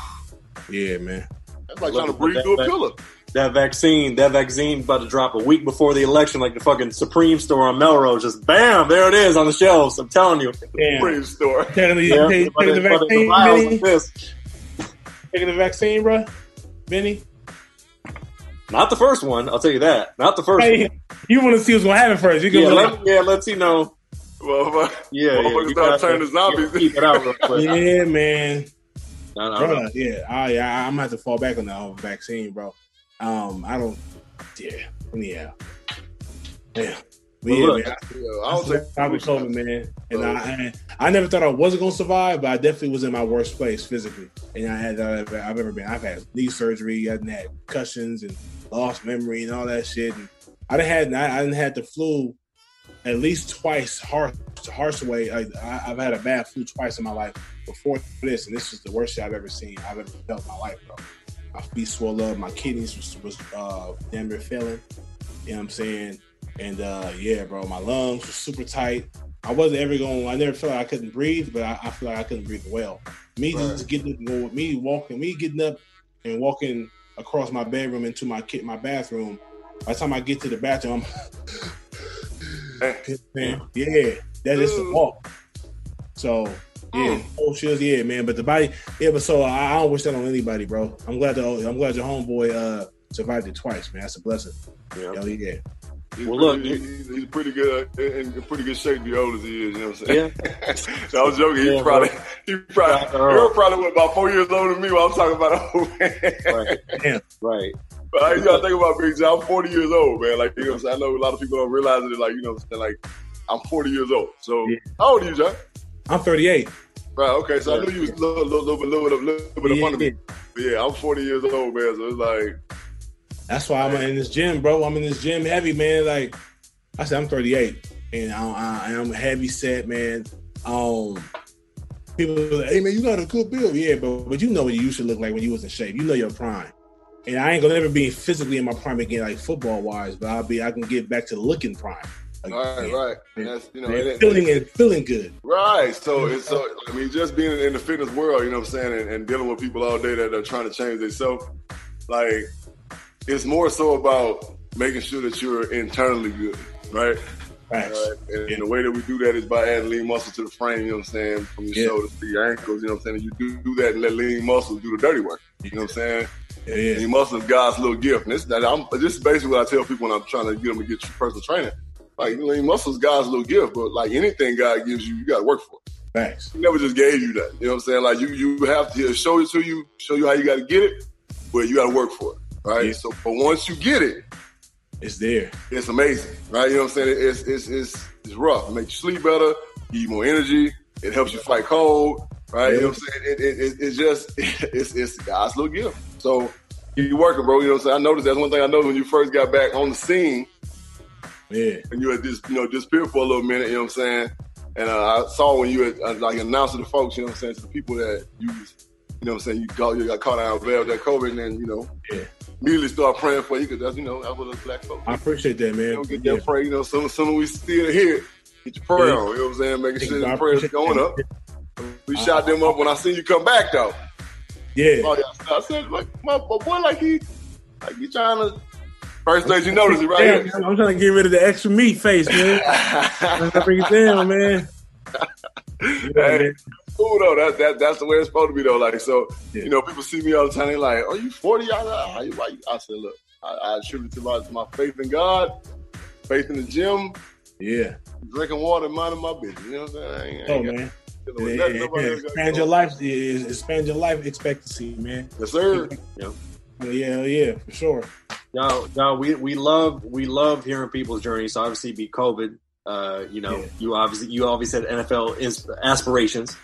Yeah, man. That's like trying to at breathe that- through a that- pillar. That vaccine, that vaccine about to drop a week before the election, like the fucking Supreme store on Melrose. Just bam, there it is on the shelves. I'm telling you. Damn. Brave story. Taking the, Yeah, taking, but the it- but it's vaccine, Taking the vaccine, bro? Benny? Not the first one, I'll tell you that. Not the first one. Hey, you want to see what's going to happen first. You can Yeah, be let, yeah, let's see. know. Motherfucker- Yeah, yeah. Motherfuckers you start gotta- turning to zombies. yeah, Keep it out *laughs* yeah, man. No, no, no. Bro, yeah, I, yeah, I'm gonna have to fall back on the whole vaccine, bro. Um, I don't, yeah, yeah, yeah. But yeah, look, man, I I, don't I, think I was COVID, man, and I, I, I never thought I wasn't gonna survive, but I definitely was in my worst place physically, and I had uh, I've ever been. I've had knee surgery, I've had concussions and lost memory and all that shit. And I done had I, I done had the flu at least twice, harsh, harsh way. I, I, I've had a bad flu twice in my life before this, and this is the worst shit I've ever seen. I've ever felt in my life, bro. My feet swelled up, my kidneys was, was uh, damn near failing. You know what I'm saying? And uh, yeah, bro, my lungs were super tight. I wasn't ever going. I never felt like I couldn't breathe, but I, I feel like I couldn't breathe well. Me Right. just getting up and going, me walking, me getting up and walking across my bedroom into my kit, my bathroom. By the time I get to the bathroom, I'm man, yeah, that is the walk. So yeah, oh shit, yeah, man. But the body, yeah, but so I, I don't wish that on anybody, bro. I'm glad the I'm glad your homeboy uh survived it twice, man. That's a blessing. Yeah. Hell yeah. He's Well, pretty, look, he- he's, he's pretty good uh, in, in pretty good shape. to be old as he is, you know what I'm saying? Yeah. *laughs* I was joking. He Yeah, probably, he probably. Earl probably was about four years older than me while I'm talking about old man. Right. Right. But I, you gotta think about John. I'm 40 years old, man. Like, you know what I'm saying? I know a lot of people don't realize it. Like, you know what I'm saying? Like, I'm 40 years old. So, Yeah. how old are you, John? I'm 38. Right, okay. So I knew you was a little, little, little, bit- little, bit- little bit Yeah, under me. But yeah, I'm 40 years old, man. So it's like, That's why I'm in this gym, bro. I'm in this gym heavy, man. Like I said, I'm 38, and I, I, I'm heavy set, man. Um, people, are like, hey man, you got a good build, yeah, but but you know what you used to look like when you was in shape. You know your prime, and I ain't gonna ever be physically in my prime again, like football wise. But I'll be, I can get back to looking prime. Like, right, right. And that's, you know, and feeling and feeling good. Right. So it's so I mean, just being in the fitness world, you know what I'm saying, and, and dealing with people all day that are trying to change themselves, like it's more so about making sure that you're internally good, right? Right. And, the way that we do that is by adding lean muscle to the frame, you know what I'm saying, from your Yeah. shoulders to your ankles, you know what I'm saying? And you do, do that and let lean muscles do the dirty work. You know what I'm saying? Yeah, yeah. Lean muscles is God's little gift. And this, I'm, this is basically what I tell people when I'm trying to get them to get personal training. Like lean muscle is God's little gift, but like anything God gives you, you gotta work for it. Thanks. He never just gave you that. You know what I'm saying? Like you, you have to show it to you, show you how you got to get it, but you got to work for it, right? Yeah. So, but once you get it, It's there. it's amazing, right? You know what I'm saying? It's it's it's, it's rough. It makes you sleep better, you more energy. It helps you fight cold, right? You know what I'm saying? It, it, it, it's just *laughs* it's it's God's little gift. So you working, bro. You know what I'm saying? I noticed that's one thing I noticed when you first got back on the scene Yeah. and you had this, you know disappeared for a little minute. You know what I'm saying? And uh, I saw when you had uh, like announced to the folks, you know what I'm saying, to the people that you, you know what I'm saying, you got you got caught out of that COVID, and then you know Yeah. Immediately start praying for you because that's you know that was a black folks. I appreciate that, man. Don't get Yeah. that prayer, you know. Soon, soon we still here, get your prayer Yeah. on. You know what I'm saying? Making sure the prayers going up. We shot them up when I seen you come back though. Yeah. Oh, yeah. I said, like my, my boy, like he, like he trying to. First place you notice it right Damn, here. I'm trying to get rid of the extra meat face, man. I'm *laughs* trying to bring it down, man. Yeah, Hey, cool though. That, that that's the way it's supposed to be though. Like so, Yeah. you know, people see me all the time. They like, "Are you 40?" I, I, how you- why you-" I said, "Look, I, I attribute it to my, to my faith in God, faith in the gym, Yeah. drinking water, minding my business." You know what I'm saying? I ain't, Oh ain't man. to deal Yeah, yeah, yeah. Expand your life. yeah, Expand your life expectancy, man. Yes, sir. Yeah, yeah, yeah, for sure. No, no, we we love we love hearing people's journeys. So obviously, be COVID. Uh, you know, Yeah. you obviously you obviously had NFL ins- aspirations.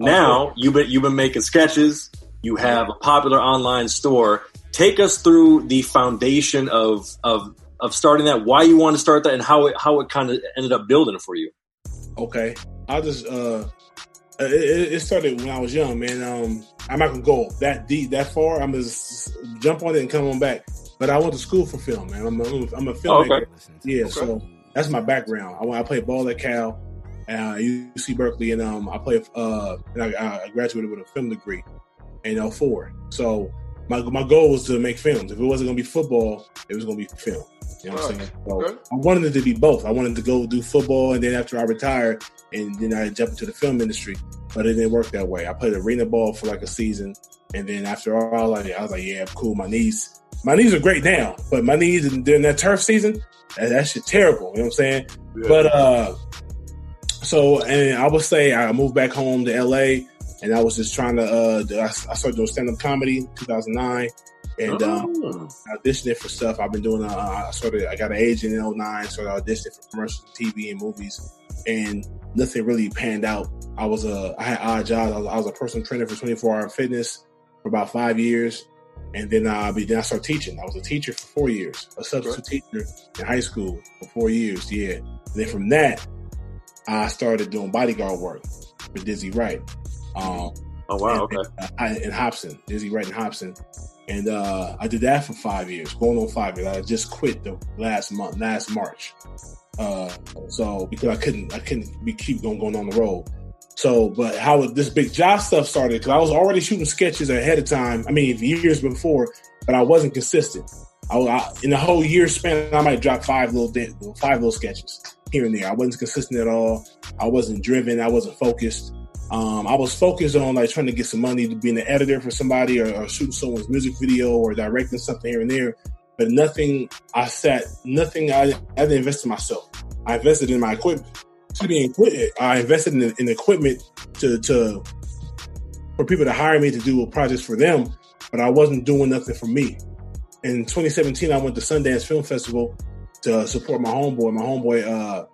Oh, Now you've been you've been making sketches. You have a popular online store. Take us through the foundation of of of starting that. Why you want to start that, and how it how it kind of ended up building for you. Okay, I'll just uh, it, it started when I was young, man. Um, I'm not gonna go that deep, that far. I'm just jump on it and come on back. But I went to school for film, man. I'm a, I'm a filmmaker. Oh, okay. Yeah, so that's my background. I, I played ball at Cal, uh, UC Berkeley, and um, I played. Uh, and I, I graduated with a film degree in 04. So my my goal was to make films. If it wasn't gonna be football, it was gonna be film. You know what I'm saying? So Okay. I wanted it to be both. I wanted to go do football, and then after I retired, and then I jumped into the film industry. But it didn't work that way. I played arena ball for like a season, and then after all, I, I was like, "Yeah, cool." My knees, my knees are great now, but my knees during that turf season, that, that shit terrible. You know what I'm saying? Yeah. But uh, so and I would say I moved back home to LA, and I was just trying to. Uh, do- I, I started doing stand up comedy in 2009, and um, Oh. auditioning for stuff. I've been doing. Uh, I started. I got an agent in 09, started auditioning for commercials, TV, and movies, and nothing really panned out. I was a. I had odd jobs. I was, I was a personal trainer for 24 Hour Fitness for about five years, and then I be then I started teaching. I was a teacher for four years, a substitute teacher in high school for four years. Yeah, and then from that, I started doing bodyguard work for Dizzy Wright. Um, oh wow, and, okay. uh, I- in Hobson, Dizzy Wright in Hobson. and uh, I did that for five years, going on five years. I just quit the last month, last March. Uh, so because I couldn't, I couldn't be keep going going on the road. So, but how this big job stuff started because I was already shooting sketches ahead of time. I mean, years before, but I wasn't consistent. I, I in the whole year span, I might drop five little five little sketches here and there. I wasn't consistent at all. I wasn't driven. I wasn't focused. Um, I was focused on like trying to get some money to being an editor for somebody or, or shooting someone's music video or directing something here and there. But nothing I sat, nothing I, I didn't invest in myself. I invested in my equipment. To be equipment, I invested in, in equipment to, to for people to hire me to do projects for them, but I wasn't doing nothing for me. In 2017, I went to Sundance Film Festival to support my homeboy. My homeboy, uh,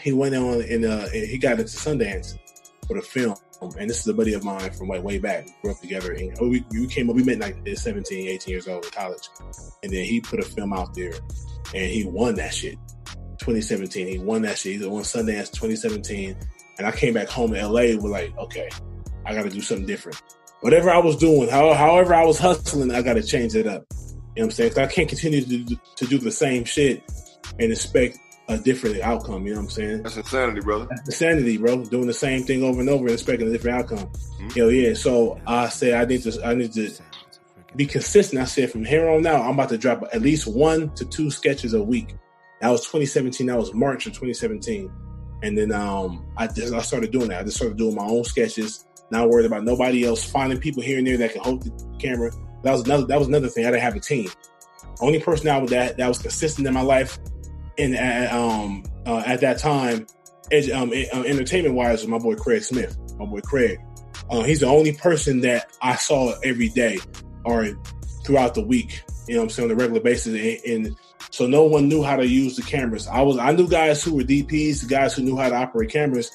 he went on and, uh, and he got into Sundance for the film. Um, and this is a buddy of mine from way, way back. We grew up together. And oh, we, we came up, we met like 17, 18 years old in college. And then he put a film out there and he won that shit. 2017. He won that shit. He won Sundance 2017. And I came back home to LA with like, okay, I got to do something different. Whatever I was doing, how, however I was hustling, I got to change it up. You know what I'm saying? Cause I can't continue to to do the same shit and expect a different outcome. You know what I'm saying? That's insanity, brother. That's insanity, bro. Doing the same thing over and over and expecting a different outcome. Mm-hmm. Hell yeah. So I said I need to I need to be consistent. I said from here on now, I'm about to drop at least one to two sketches a week. That was 2017. That was March of 2017. And then um, I just I started doing that. I just started doing my own sketches, not worried about nobody else, finding people here and there that can hold the camera. That was another that was another thing. I didn't have a team. Only person out with that that was consistent in my life and uh, um, uh, at that time, um, uh, entertainment wise, was my boy Craig Smith. My boy Craig. Uh, he's the only person that I saw every day or throughout the week. You know, I'm saying on a regular basis, and, and, so no one knew how to use the cameras. I was I knew guys who were DPs, the guys who knew how to operate cameras,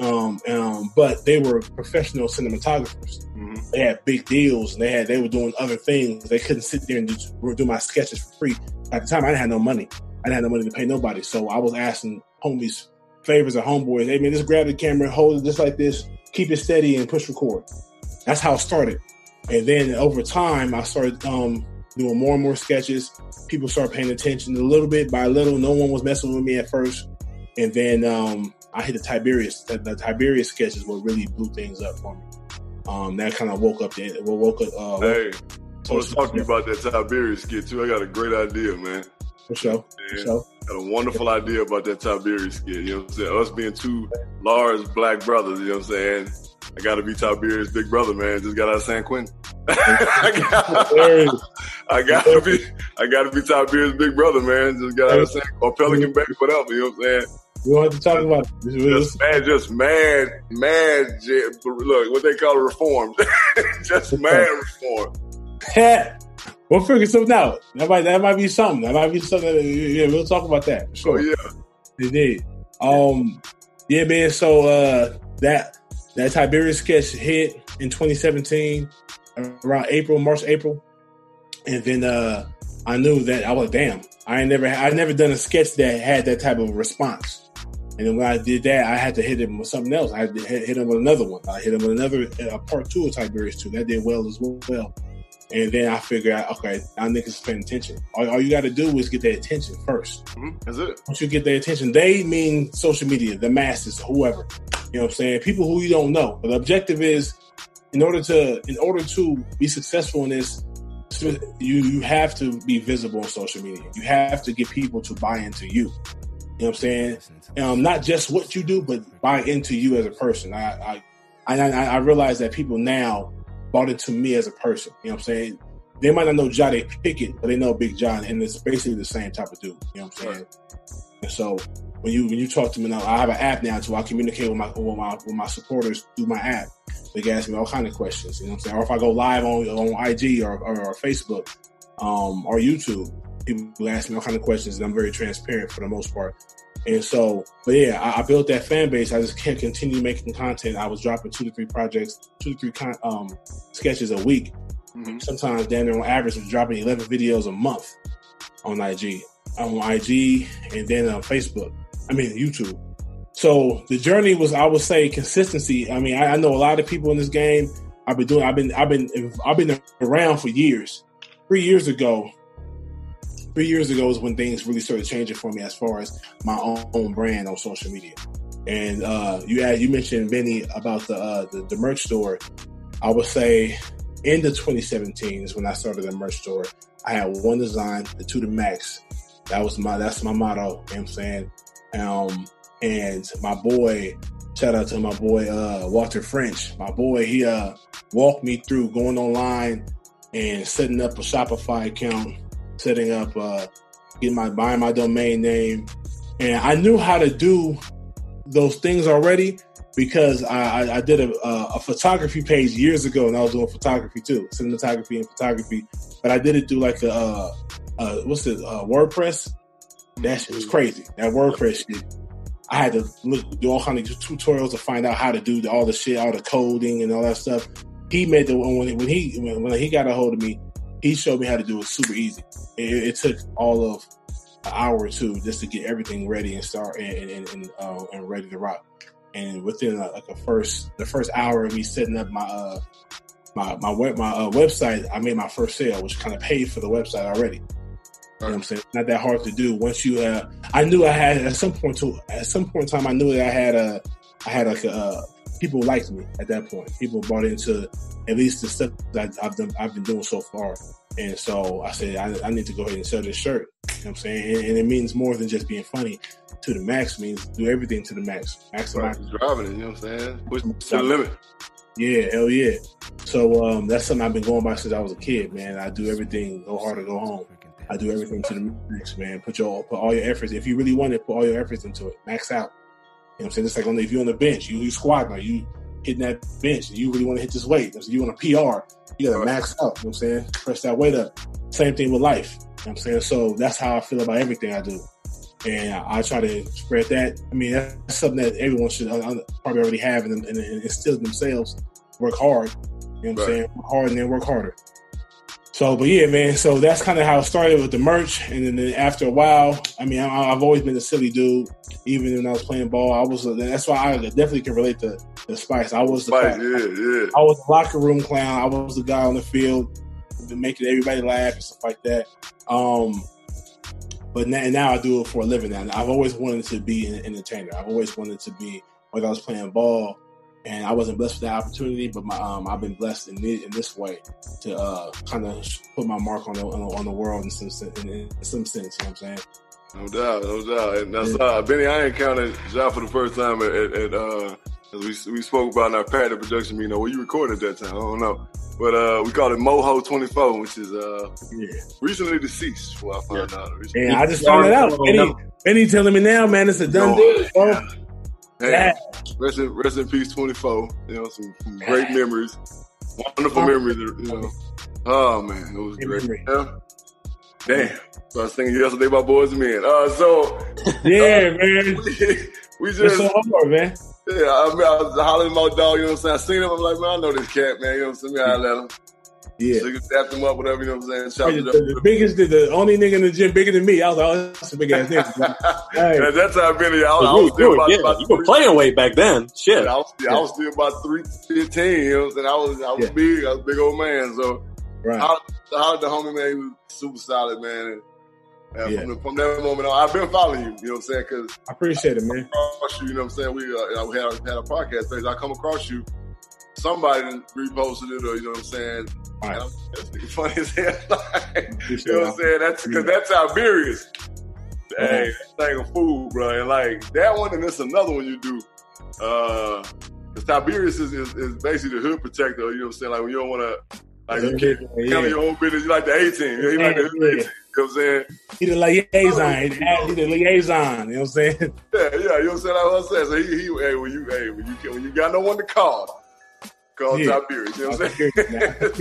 um, um, but they were professional cinematographers. Mm-hmm. They had big deals, and they had they were doing other things. They couldn't sit there and do, do my sketches for free. At the time, I didn't have no money. I didn't have no money to pay nobody. So I was asking homies favors of homeboys, hey man, just grab the camera, hold it just like this, keep it steady and push record. That's how it started. And then over time I started um, doing more and more sketches. People started paying attention a little bit by little. No one was messing with me at first. And then um, I hit the Tiberius. The, the, Tiberius sketches what really blew things up for me. Um, that kind of woke up the woke up. Uh, hey, I was talking about that Tiberius skit too. I got a great idea, man. For sure. For sure. Got a wonderful idea about that Tiberius skit. You know what I'm saying? Us being two large black brothers, you know what I'm saying? I got to be Tiberius' big brother, man. Just got out of San Quentin. *laughs* I got *laughs* to be, I got to be Tiberius' big brother, man. Just got out of San or Pelican Bay, whatever. You know what I'm saying? We don't have to talk about it. Just mad, just mad, mad. Look, what they call reform. *laughs* just mad reform. We'll figure something out. That might that might be something. That might be something. That, yeah, we'll talk about that. Sure. Oh yeah, indeed. Um, yeah, man. So uh, that that Tiberius sketch hit in 2017 around April, March, April, and then uh, I knew that I was damn. I ain't never I never done a sketch that had that type of response. And then when I did that, I had to hit him with something else. I had to hit him with another one. I hit him with another uh, part two of Tiberius too. That did well as well. And then I figure out, okay, now niggas paying attention. All, all you got to do is get their attention 1st mm-hmm. That's it. Once you get their attention, they mean social media, the masses, whoever. You know what I'm saying? People who you don't know. But the objective is, in order to, in order to be successful in this, you you have to be visible on social media. You have to get people to buy into you. You know what I'm saying? Um, not just what you do, but buy into you as a person. I I I, I realize that people now bought into me as a person. You know what I'm saying? They might not know Jade Pickett, but they know Big John, and it's basically the same type of dude. You know what I'm saying? And so when you when you talk to me now, I have an app now, so I communicate with my with my with my supporters through my app. They can ask me all kind of questions. You know what I'm saying? Or if I go live on on IG or, or, or Facebook um, or YouTube, people ask me all kind of questions, and I'm very transparent for the most part. And so, but yeah, I, I, built that fan base. I just can't continue making content. I was dropping two to three projects, two to three con- um, sketches a week. Mm-hmm. Sometimes, down there on average, was dropping 11 videos a month on IG, on IG, and then on Facebook. I mean, YouTube. So the journey was, I would say, consistency. I mean, I, I know a lot of people in this game I've been doing. I've been. I've been. I've been around for years. Three years ago, three years ago is when things really started changing for me as far as my own, own brand on social media. And uh, you had you mentioned Benny about the, uh, the the merch store. I would say in the 2017 is when I started the merch store. I had one design, the two to max. That was my that's my motto. You know what I'm saying? Um, and my boy, shout out to my boy uh, Walter French. My boy, he uh, walked me through going online and setting up a Shopify account, setting up uh, getting my buying my domain name, and I knew how to do those things already because I, I, I did a, a, photography page years ago, and I was doing photography too, cinematography and photography. But I did it through like a, uh, uh, what's it, uh, WordPress. That shit was crazy. That WordPress shit. I had to look do all kind of tutorials to find out how to do all the shit, all the coding and all that stuff. He made the when when he when he got a hold of me, he showed me how to do it super easy. It, it took all of an hour or two just to get everything ready and start and and and, uh, and ready to rock. And within a, like a first the first hour of me setting up my uh, my my web my uh, website, I made my first sale, which kind of paid for the website already. You know what I'm saying? Not that hard to do. Once you, uh, I knew I had at some point to at some point in time, I knew that I had a, I had like a, uh, people liked me at that point. People bought into at least the stuff that I've done, I've been doing so far. And so I said, I, I need to go ahead and sell this shirt. You know what I'm saying? And, and, it means more than just being funny. To the max means do everything to the max. Maximize. Right, driving it, you know what I'm saying? Push to the limit. Yeah, hell yeah. So um, that's something I've been going by since I was a kid, man. I do everything, go hard or go home. I do everything to the max, man. Put your put all your efforts. If you really want it, put all your efforts into it. Max out. You know what I'm saying? It's like on the, if you're on the bench, you you squat now, you hitting that bench, and you really want to hit this weight. So you want a PR, you gotta max out. You know what I'm saying? Press that weight up. Same thing with life. You know what I'm saying? So that's how I feel about everything I do. And I, I try to spread that. I mean, that's something that everyone should uh, probably already have and, and, and instill themselves. Work hard. You know what I'm right. saying? Work hard and then work harder. So, but yeah, man. So that's kind of how it started with the merch, and then after a while, I mean, I, have always been a silly dude. Even when I was playing ball, I was. That's why I definitely can relate to the Spice. I was the Spice, yeah, yeah. I was the locker room clown. I was the guy on the field, making everybody laugh and stuff like that. Um, but now, now I do it for a living. Now I've always wanted to be an entertainer. I've always wanted to be. Whether I was playing ball, and I wasn't blessed with that opportunity, but my um, I've been blessed in this, in this way to uh, kind of put my mark on the on the world in some in, in some sense. You know what I'm saying? No doubt, no doubt. And that's yeah. uh, Benny. I encountered Ja for the first time at, at, at uh, as we we spoke about in our pattern production meeting. Where you recorded that time? I don't know. But uh, we called it NoHo 24, which is uh, yeah. recently deceased. Well, I found yeah. out. and I just found it out. Benny, Benny telling me now, man, it's a done deal. Hey, rest in, rest in peace, 24. You know, some, some great memories. Wonderful memories. You know. Oh, man, it was great. Yeah. Damn. So I was thinking yesterday about boys and men. Uh, so. *laughs* Yeah, uh, man. *laughs* We, we just. so hard, man. Yeah, I, mean, I was hollering at my dog, you know what I'm saying? I seen him, I'm like, man, I know this cat, man. You know what I'm saying? I let him. Yeah. So you can tap them up, whatever, you know what I'm saying? Shout the, the, biggest, the, the, only nigga in the gym bigger than me. I was like, oh, that's a big ass nigga. *laughs* hey. yeah, that's how I've been. I was, I was still about, yeah, about You were playing weight back then. Shit. I was, yeah. I was still about 315, you know what I'm saying? I was, I was yeah. big. I was a big old man. So, right. I, I, the homie, man, he was super solid, man. And, yeah. from, the, from, that moment on, I've been following you. You know what I'm saying? Because I appreciate it, man. Across you, you know what I'm saying? We, uh, we had, had a podcast page. I come across you somebody reposted it or you know what I'm saying. Right. That's the funny as hell. *laughs* you know what I'm saying? That's because that's Tiberius. Hey, that thing of food, bro. And like that one, and this another one you do. Uh, because Tiberius is, is, is, basically the hood protector. You know what I'm saying? Like when you don't want to, like you can't yeah. handle your own business. You like the 18. You, like the yeah. 18. You know what I'm saying? He the liaison. He the liaison. You know what I'm saying? Yeah, yeah. You know what I'm saying? Like what I'm saying. So he, he hey, when you, hey, when you, when you got no one to call, called yeah. Tiberius. You know what I'm saying? *laughs* that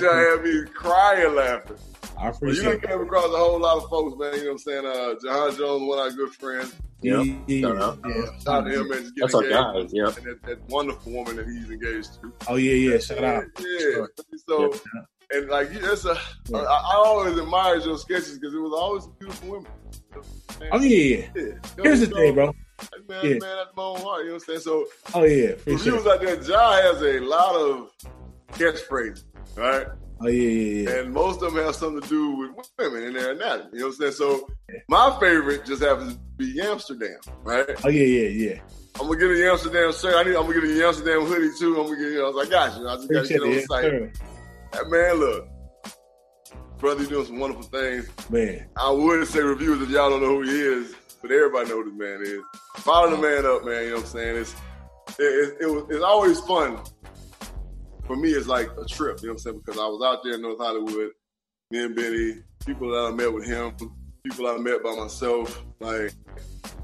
shit had me crying laughing. I appreciate well, you came across a whole lot of folks, man. You know what I'm saying? Uh, Jahan Jones, one of our good friends. Yeah, yeah. Shout out, yeah. Shout out to him and That's our guy. Yeah, and that, that, wonderful woman that he's engaged to. Oh yeah, yeah. Shout out. Yeah. So, yeah. and like, it's a. Yeah. I, I always admired your sketches because it was always beautiful women. Man. Oh yeah, yeah. Here's the thing, bro. Man, Yeah. man, that's my own heart. You know what I'm saying? So Oh yeah, reviews it. out there, Ja has a lot of catchphrases, right? Oh yeah, yeah, yeah. And most of them have something to do with women and their anatomy. You know what I'm saying? So my favorite just happens to be Amsterdam, right? Oh yeah, yeah, yeah. I'm gonna get a Amsterdam shirt. I need. I'm gonna get a Amsterdam hoodie too. I'm gonna get. You know, I was like, gosh, you know, I just gotta Appreciate get on the site. That man, look, brother, you doing some wonderful things. Man, I would say reviews if y'all don't know who he is, but everybody know who this man is. Follow the man up, man. You know what I'm saying? It's it, it, it was, it's always fun. For me, it's like a trip. You know what I'm saying? Because I was out there in North Hollywood, me and Benny, people that I met with him, people I met by myself. Like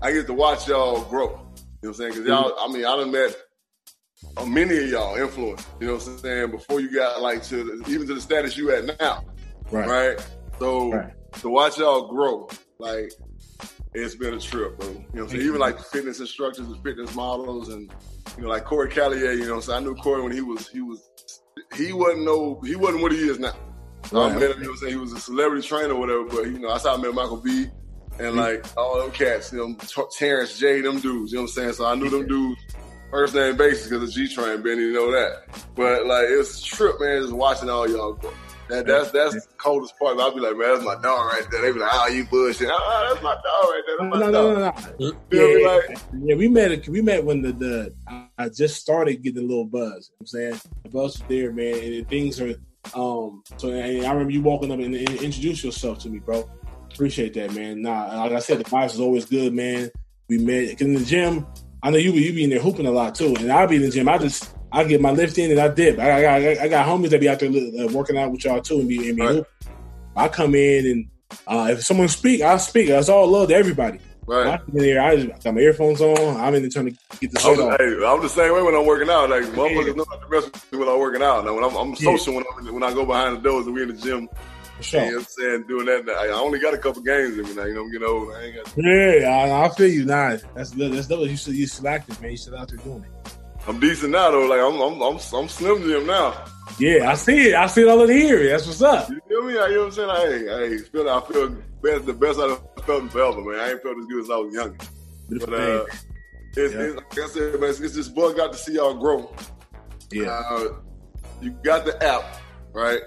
I get to watch y'all grow. You know what I'm saying? Because y'all, I mean, I done met uh, many of y'all influence. You know what I'm saying? Before you got like to the, even to the status you at now right. right? So Right. to watch y'all grow, like it's been a trip, bro. You know what I'm saying? Even like fitness instructors and fitness models and you know, like Corey Calliet, you know so I'm saying? I knew Corey when he was he was he wasn't no he wasn't what he is now. So I met him, you know what I'm saying? He was a celebrity trainer or whatever, but you know, that's how I met Michael B and like all them cats, you know, Ter- Terrence J, them dudes, you know what I'm saying? So I knew them dudes first name basis because of G Train, Benny, you know that. But like it's a trip, man, just watching all y'all grow. That, that's that's the coldest part. I'll be like, man, that's my dog right there. They be like, oh, you bullshit. Oh, that's my dog right there. That's No, my no, dog. no, no. Feel me? Yeah, Like, yeah, we met. We met when the the I- just started getting a little buzz. You know what I'm saying the buzz was there, man, and things are. Um, so and I remember you walking up and, and introduce yourself to me, bro. Appreciate that, man. Nah, like I said, the vibes is always good, man. We met in the gym. I know you be you be in there hooping a lot too, and I'll be in the gym. I just I get my lift in and I dip. I, I, got I got homies that be out there uh, working out with y'all too and be, and be Right. I come in and uh, if someone speak, I speak. That's all love to everybody. Right. I right. come in there, I just got my earphones on. I'm in there trying to get the I'm, hey, I'm the same way when I'm working out. Like motherfuckers know not to me when I'm working out. Now when I'm, I'm Yeah. social when I'm when I go behind the doors and we in the gym. For You know what I'm saying? Doing that. I I only got a couple games in me now. You know, I'm getting old. I ain't got. Yeah, I, I feel you. Nah, that's. That's dope. You should you still active, man. You still out there doing it. I'm decent now though. Like I'm I'm I'm, I'm slim Jim now. Yeah, I see it. I see it all in here. That's what's up. You feel me? You know what I'm saying? Hey, hey, feel, I feel best, the best I've felt in forever, man. I ain't felt as good as I was young. But uh, it's, Yeah. it's like I said, man, it's, it's just bug out to see y'all grow. Yeah, Uh, you got the app, right?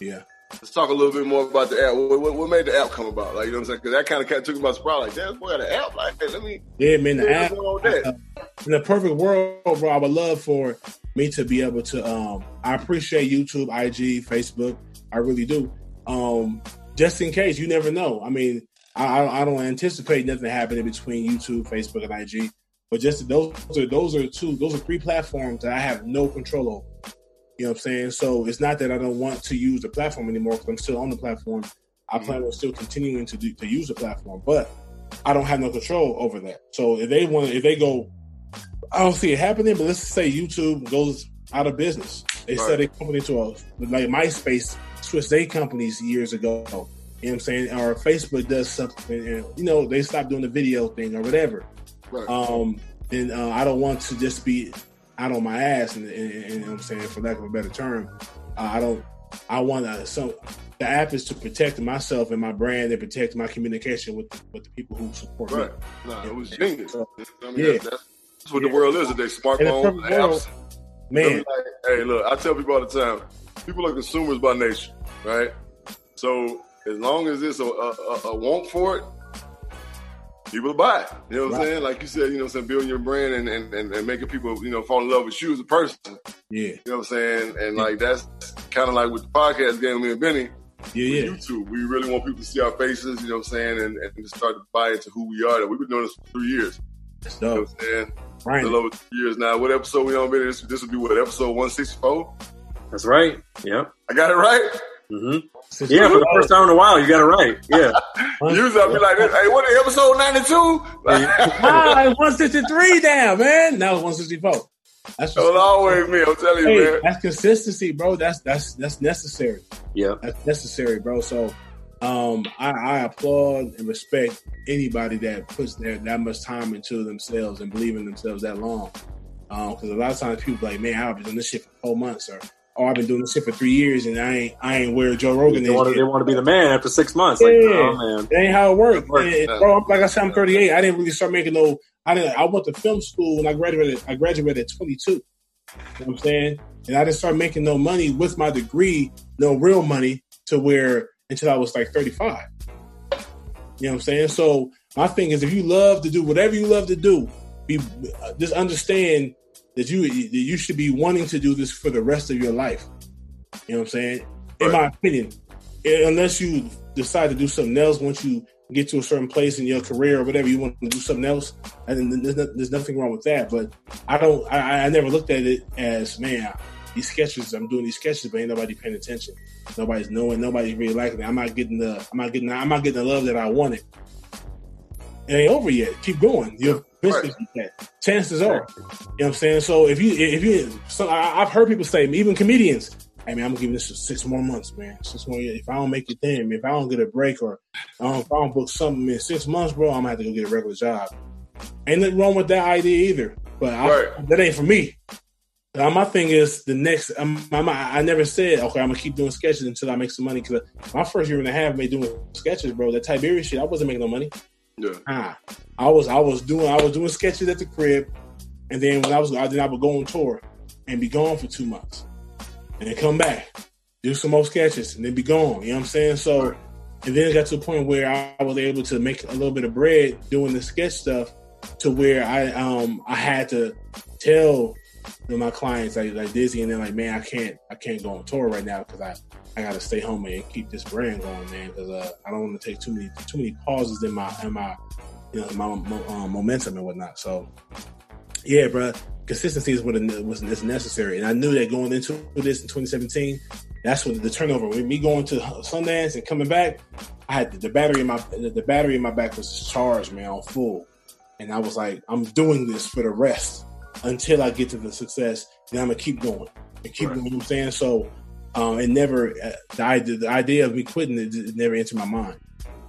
yeah. Let's talk a little bit more about the app. What, what, what made the app come about? Like, you know what I'm saying? Because that kind of took me by surprise. Like, damn, boy, got an app. Like, hey, let me. Yeah, man. The app, that? In the perfect world, bro, I would love for me to be able to. Um, I appreciate YouTube, IG, Facebook. I really do. Um, just in case, you never know. I mean, I, I I don't anticipate nothing happening between YouTube, Facebook, and IG. But just those are those are two, those are three platforms that I have no control over. You know what I'm saying? So it's not that I don't want to use the platform anymore because I'm still on the platform. I plan on still continuing to do, to use the platform, but I don't have no control over that. So if they want, if they go, I don't see it happening. But let's say YouTube goes out of business. They Right. sell their company to a like MySpace switched their companies years ago. You know what I'm saying? Or Facebook does something, and you know they stop doing the video thing or whatever. Right. Um, then uh, I don't want to just be out on my ass, and, and, and, you know what I'm saying, for lack of a better term, uh, I don't. I want to. So the app is to protect myself and my brand and protect my communication with with the people who support right. me. Nah, it was genius. I mean, Yeah. that's, that's, that's what the world is today. Smartphones, apps. Man, Like, hey, look, I tell people all the time, people are consumers by nature, right? So as long as it's a, a, a- a want for it, people will buy it. You know what I'm saying? Like you said, you know what I'm saying, building your brand and, and, and, and making people, you know, fall in love with you as a person. yeah, You know what I'm saying? And like that's kind of like with the podcast game, me and Benny, yeah, yeah. YouTube. We really want people to see our faces, you know what I'm saying, and, and to start to buy into who we are. That We've been doing this for three years. That's You know dope. what I'm saying? Right. A little over three years now. What episode we on, Benny? This, this would be what, episode 164? That's right. Yep. I got it right? hmm Yeah, for the first time in a while, you got it right. Yeah. *laughs* Usually I'll be like, hey, what episode 92? ah, *laughs* 163 down, man. Now it's 164. That's It was always me, I'm telling you, Hey, man. that's consistency, bro. That's that's that's necessary. Yeah. That's necessary, bro. So, um, I, I applaud and respect anybody that puts their that much time into themselves and believe in themselves that long. Um, because a lot of times people like, man, I've been doing this shit for four months, or oh, I've been doing this shit for three years, and I ain't I ain't where Joe Rogan They is. want, to, they want to be the man after six months. Like, Yeah. oh, man. That ain't how it works. And, bro, like I said, I'm 38. I didn't really start making no I didn't. I went to film school when I graduated. I graduated at 22. You know what I'm saying? And I didn't start making no money with my degree, no real money, to where until I was like 35. You know what I'm saying? So my thing is, if you love to do whatever you love to do, be just understand that you that you should be wanting to do this for the rest of your life. You know what I'm saying? In my opinion, Eh, unless you decide to do something else once you get to a certain place in your career or whatever you want to do something else and then there's, no, there's nothing wrong with that but i don't I, I never looked at it as man these sketches i'm doing these sketches but ain't nobody paying attention nobody's knowing nobody's really liking it i'm not getting the i'm not getting i'm not getting the love that i wanted it ain't over yet keep going you're right. chances are you know what i'm saying so if you if you so I, i've heard people say even comedians hey man, I'm gonna give this six more months, man. Six more years. If I don't make it then, if I don't get a break or um, if I don't book something in six months, bro, I'm gonna have to go get a regular job. Ain't nothing wrong with that idea either, but I, that ain't for me. Uh, my thing is the next. I'm, I'm, i never said okay. I'm gonna keep doing sketches until I make some money. Because my first year and a half, made doing sketches, bro. That Tiberius shit, I wasn't making no money. Yeah. Ah, I was I was doing I was doing sketches at the crib, and then when I was I then I would go on tour and be gone for two months and then come back, do some more sketches, and then be gone. You know what I'm saying? So, and then it got to a point where I was able to make a little bit of bread doing the sketch stuff, to where I um I had to tell my clients like like Dizzy, and they're like man, I can't I can't go on tour right now because I I got to stay home and keep this brand going, man, because uh, I don't want to take too many too many pauses in my in my you know my, um, momentum and whatnot. So yeah, bro, consistency is what was necessary, and I knew that going into this in 2017, that's what the turnover. With me going to Sundance and coming back, I had the battery in my the battery in my back was charged, man, on full, and I was like, I'm doing this for the rest until I get to the success. Then I'm gonna keep going and keep right. know what I'm saying so. Um, it never uh, the idea, the idea of me quitting it, it never entered my mind,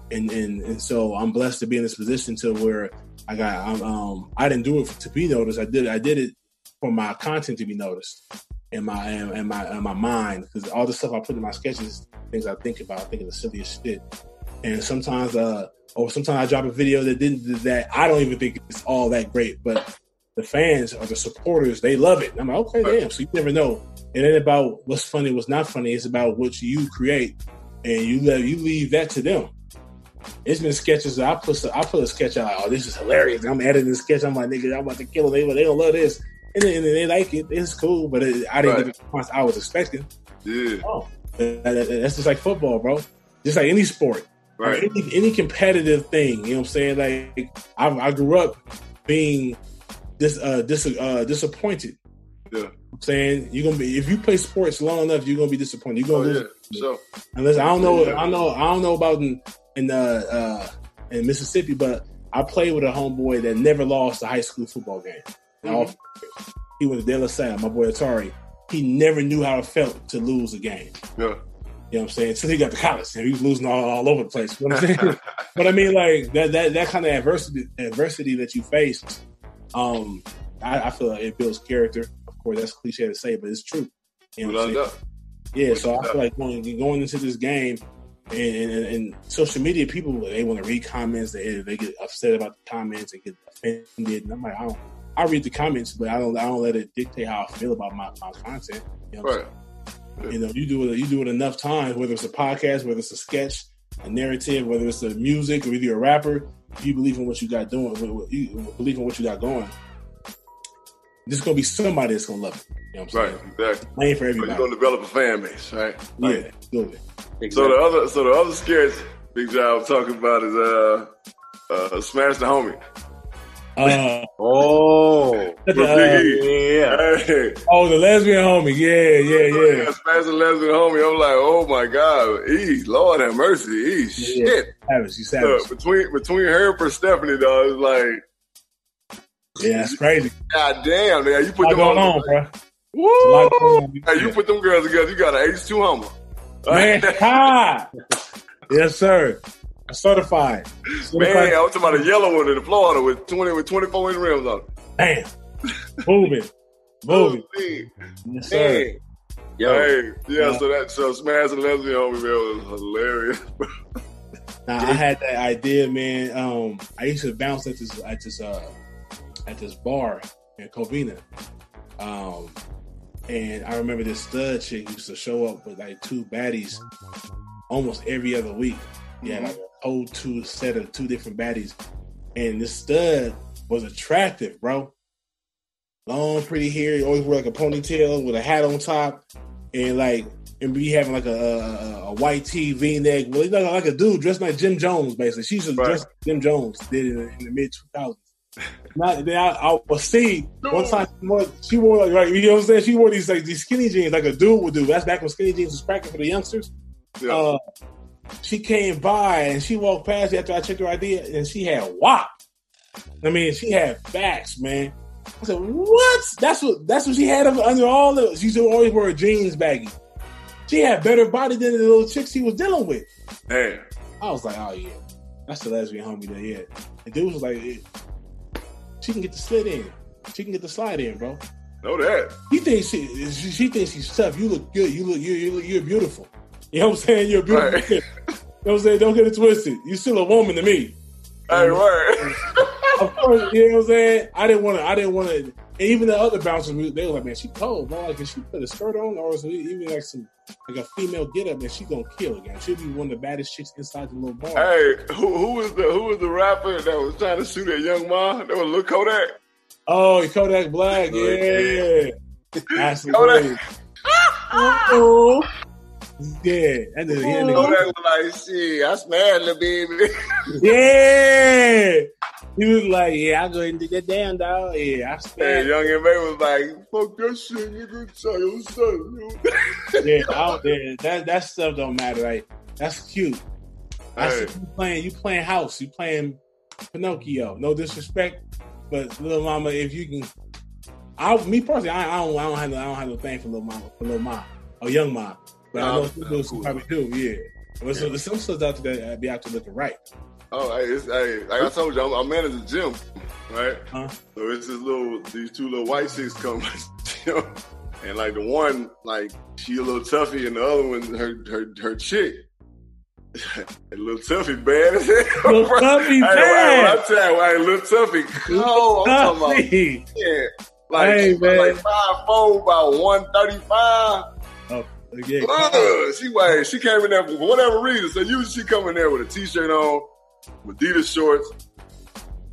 and and and so I'm blessed to be in this position to where I got um I didn't do it to be noticed. I did I did it for my content to be noticed in my in my in my mind because all the stuff I put in my sketches, things I think about, I think of the silliest shit. And sometimes uh or sometimes I drop a video that didn't that I don't even think it's all that great, but the fans or the supporters, they love it. I'm like, okay, damn. So you never know. It ain't about what's funny, what's not funny. It's about what you create, and you let you leave that to them it's been sketches. I put I put a sketch out. Like, oh, this is hilarious. I'm editing the sketch. I'm like, nigga, I'm about to kill them. They, they don't love this, and, then, and they like it. It's cool, but it, I didn't right. get the response I was expecting. Yeah, oh, that, that, that's just like football, bro. Just like any sport, right? Like any, any, competitive thing. You know what I'm saying? Like I, I grew up being dis, uh, dis, uh, disappointed. Yeah. I'm saying you're gonna be if you play sports long enough, you're gonna be disappointed. You're gonna oh, lose. Yeah. So unless I don't know, I know, I don't know about in, in uh, uh, in Mississippi, but I played with a homeboy that never lost a high school football game. Mm-hmm. He was De La Salle, my boy Atari. He never knew how it felt to lose a game. Yeah. You know what I'm saying? Since he got to college, he was losing all, all over the place. You know what I'm saying? *laughs* but I mean, like that that that kind of adversity adversity that you face, um, I, I, feel like it builds character. Of course, that's cliche to say, but it's true. You know what? Yeah, so I feel like going going into this game, and, and, and, social media people they want to read comments they, they get upset about the comments and get offended and i'm like i don't i read the comments but i don't i don't let it dictate how i feel about my, my content you know, right. you know you do it you do it enough times whether it's a podcast whether it's a sketch a narrative whether it's the music or whether you're a rapper if you believe in what you got doing you believe in what you got going there's gonna be somebody that's gonna love it. You know what I'm saying? Right, exactly. ain't for everybody. you're gonna develop a fan base, right? Yeah, absolutely. Exactly. So the other, so the other sketch Big Ja talking about is uh, uh, smash the homie. Uh, oh, *laughs* uh, yeah. Hey. Oh, the lesbian homie. Yeah, yeah, yeah. Smash the lesbian homie. I'm like, oh my god, he, Lord have mercy, he yeah. shit. Savage, you savage. Uh, between between her and for Stephanie, though, it's like, yeah, that's crazy. God damn, man, you put them on, on bro. Woo! Hey, you put them girls together, you got an H2 Hummer. Man, *laughs* ha! yes, sir. Certified. Certified. Man, I was talking about a yellow one in the Florida with 20 with 24 inch rims on it. Damn. Moving. Moving. Yes, sir. Yo. Hey, yeah, so that so Smash and Leslie on me, man, was hilarious. *laughs* now I had that idea, man. Um, I used to bounce at this at this uh at this bar in Covina. Um, and I remember this stud chick used to show up with like two baddies almost every other week. Yeah, like whole two set of two different baddies. And this stud was attractive, bro. Long, pretty hair. He always wore like a ponytail with a hat on top, and like and be having like a, a, a white tee V neck. Well, he's like, like a dude dressed like Jim Jones, basically. She's just Right. dressed like Jim Jones did in, in the mid two thousands. Not then I, I was see one time she wore, she wore like right, you know what I'm saying? She wore these like these skinny jeans like a dude would do. That's back when skinny jeans was cracking for the youngsters. Yeah. Uh, she came by and she walked past me after I checked her ID and she had WAP. I mean, she had facts, man. I said, "What? That's what. That's what she had under- all the. She used to always wear jeans baggy. She had better body than the little chicks she was dealing with. Damn. I was like, oh yeah, that's the lesbian homie there. Yeah, and dude was like, eh, she can get the slit in. She can get the slide in, bro. Know that. He thinks she, she, she thinks she's tough. You look good. You look you you look, you're beautiful. You know what I'm saying? You're a beautiful. Right. kid. You know what I'm saying? Don't get it twisted. You're still a woman to me. Hey, word. Of course, you know what I'm saying. I didn't want to. I didn't want to. And even the other bouncers, they were like, "Man, she cold, bro. Like, if she put a skirt on, or even like some like a female get up, man, she gonna kill again. She'll be one of the baddest chicks inside the little bar." Hey, who who was the who was the rapper that was trying to shoot at Young Ma? That was Lil Kodak. Oh, Kodak Black, yeah. That's Kodak. Oh, yeah. Oh. That nigga, yeah, nigga- Kodak was like, "Shit, I smashed the baby." *laughs* yeah. He was like, "Yeah, I'll go ahead and do that damn dog. Yeah, I And stand. Young and May was like, "Fuck that shit, nigga. Tell your son." Yeah, out there. That that stuff don't matter. Like that's cute. That's Hey. you playing. You playing house. You playing Pinocchio. No disrespect, but little mama, if you can, I me personally, I, I don't, I don't have, no, I don't have no thing for little mama, for little mom or young mom. But I know I'm- some I'm dudes cool. probably do. Yeah. But so there's some stuff out there that be out there looking right. Oh, hey, it's, hey, like I told you, I'm, I'm managing the gym, right? Huh? So it's this little, these two little white chicks come *laughs* the and like the one, like she a little toughy, and the other one, her her her chick, *laughs* a little toughy bad. as hell, Little Hey, bad. I tell you, hey, little toughy. *laughs* Oh, I'm talking about yeah, like Hey, man. like five four, about one thirty five. She she came in there for whatever reason. So usually she come in there with a t-shirt on, with Adidas shorts,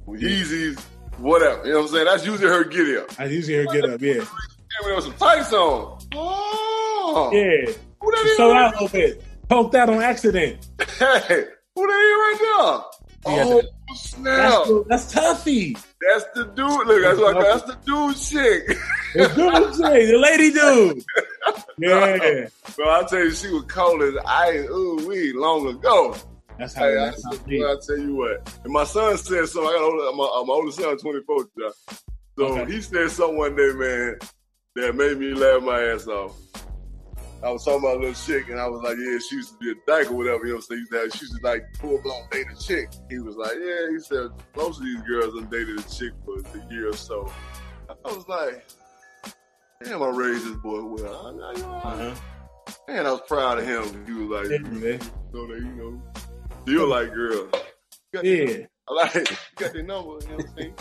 with Yeezys, whatever. You know what I'm saying? That's usually her get up. I usually her get up. Yeah, Came in there with some tights on. Oh, yeah. Who that is So right out a little bit. Poked out on accident. Hey, who that is right now? Oh, That's, snap. the, that's toughy. That's the dude. Look, that's, like, that's the dude chick. The dude, say, the lady dude. *laughs* Yeah, Bro, I tell you, she was cold as ice. Ooh, we long ago. that's how. Hey, I, that's how well, I tell you what. And my son said something. I got older, my, uh, my older son, 24. John. So Okay. he said something one day, man, that made me laugh my ass off. I was talking about a little chick, and I was like, "Yeah, she used to be a dyke or whatever." You know what I'm saying? She used to, like full blown date a chick. He was like, "Yeah," he said, "Most of these girls done dated a chick for a year or so." I was like, "Damn, I raised this boy well." I, I, Uh-huh. Man, I was proud of him. He was like, Yeah, man. so that you know, feel like girls. You got their Yeah, number. I like, you got their number. You know what I'm saying?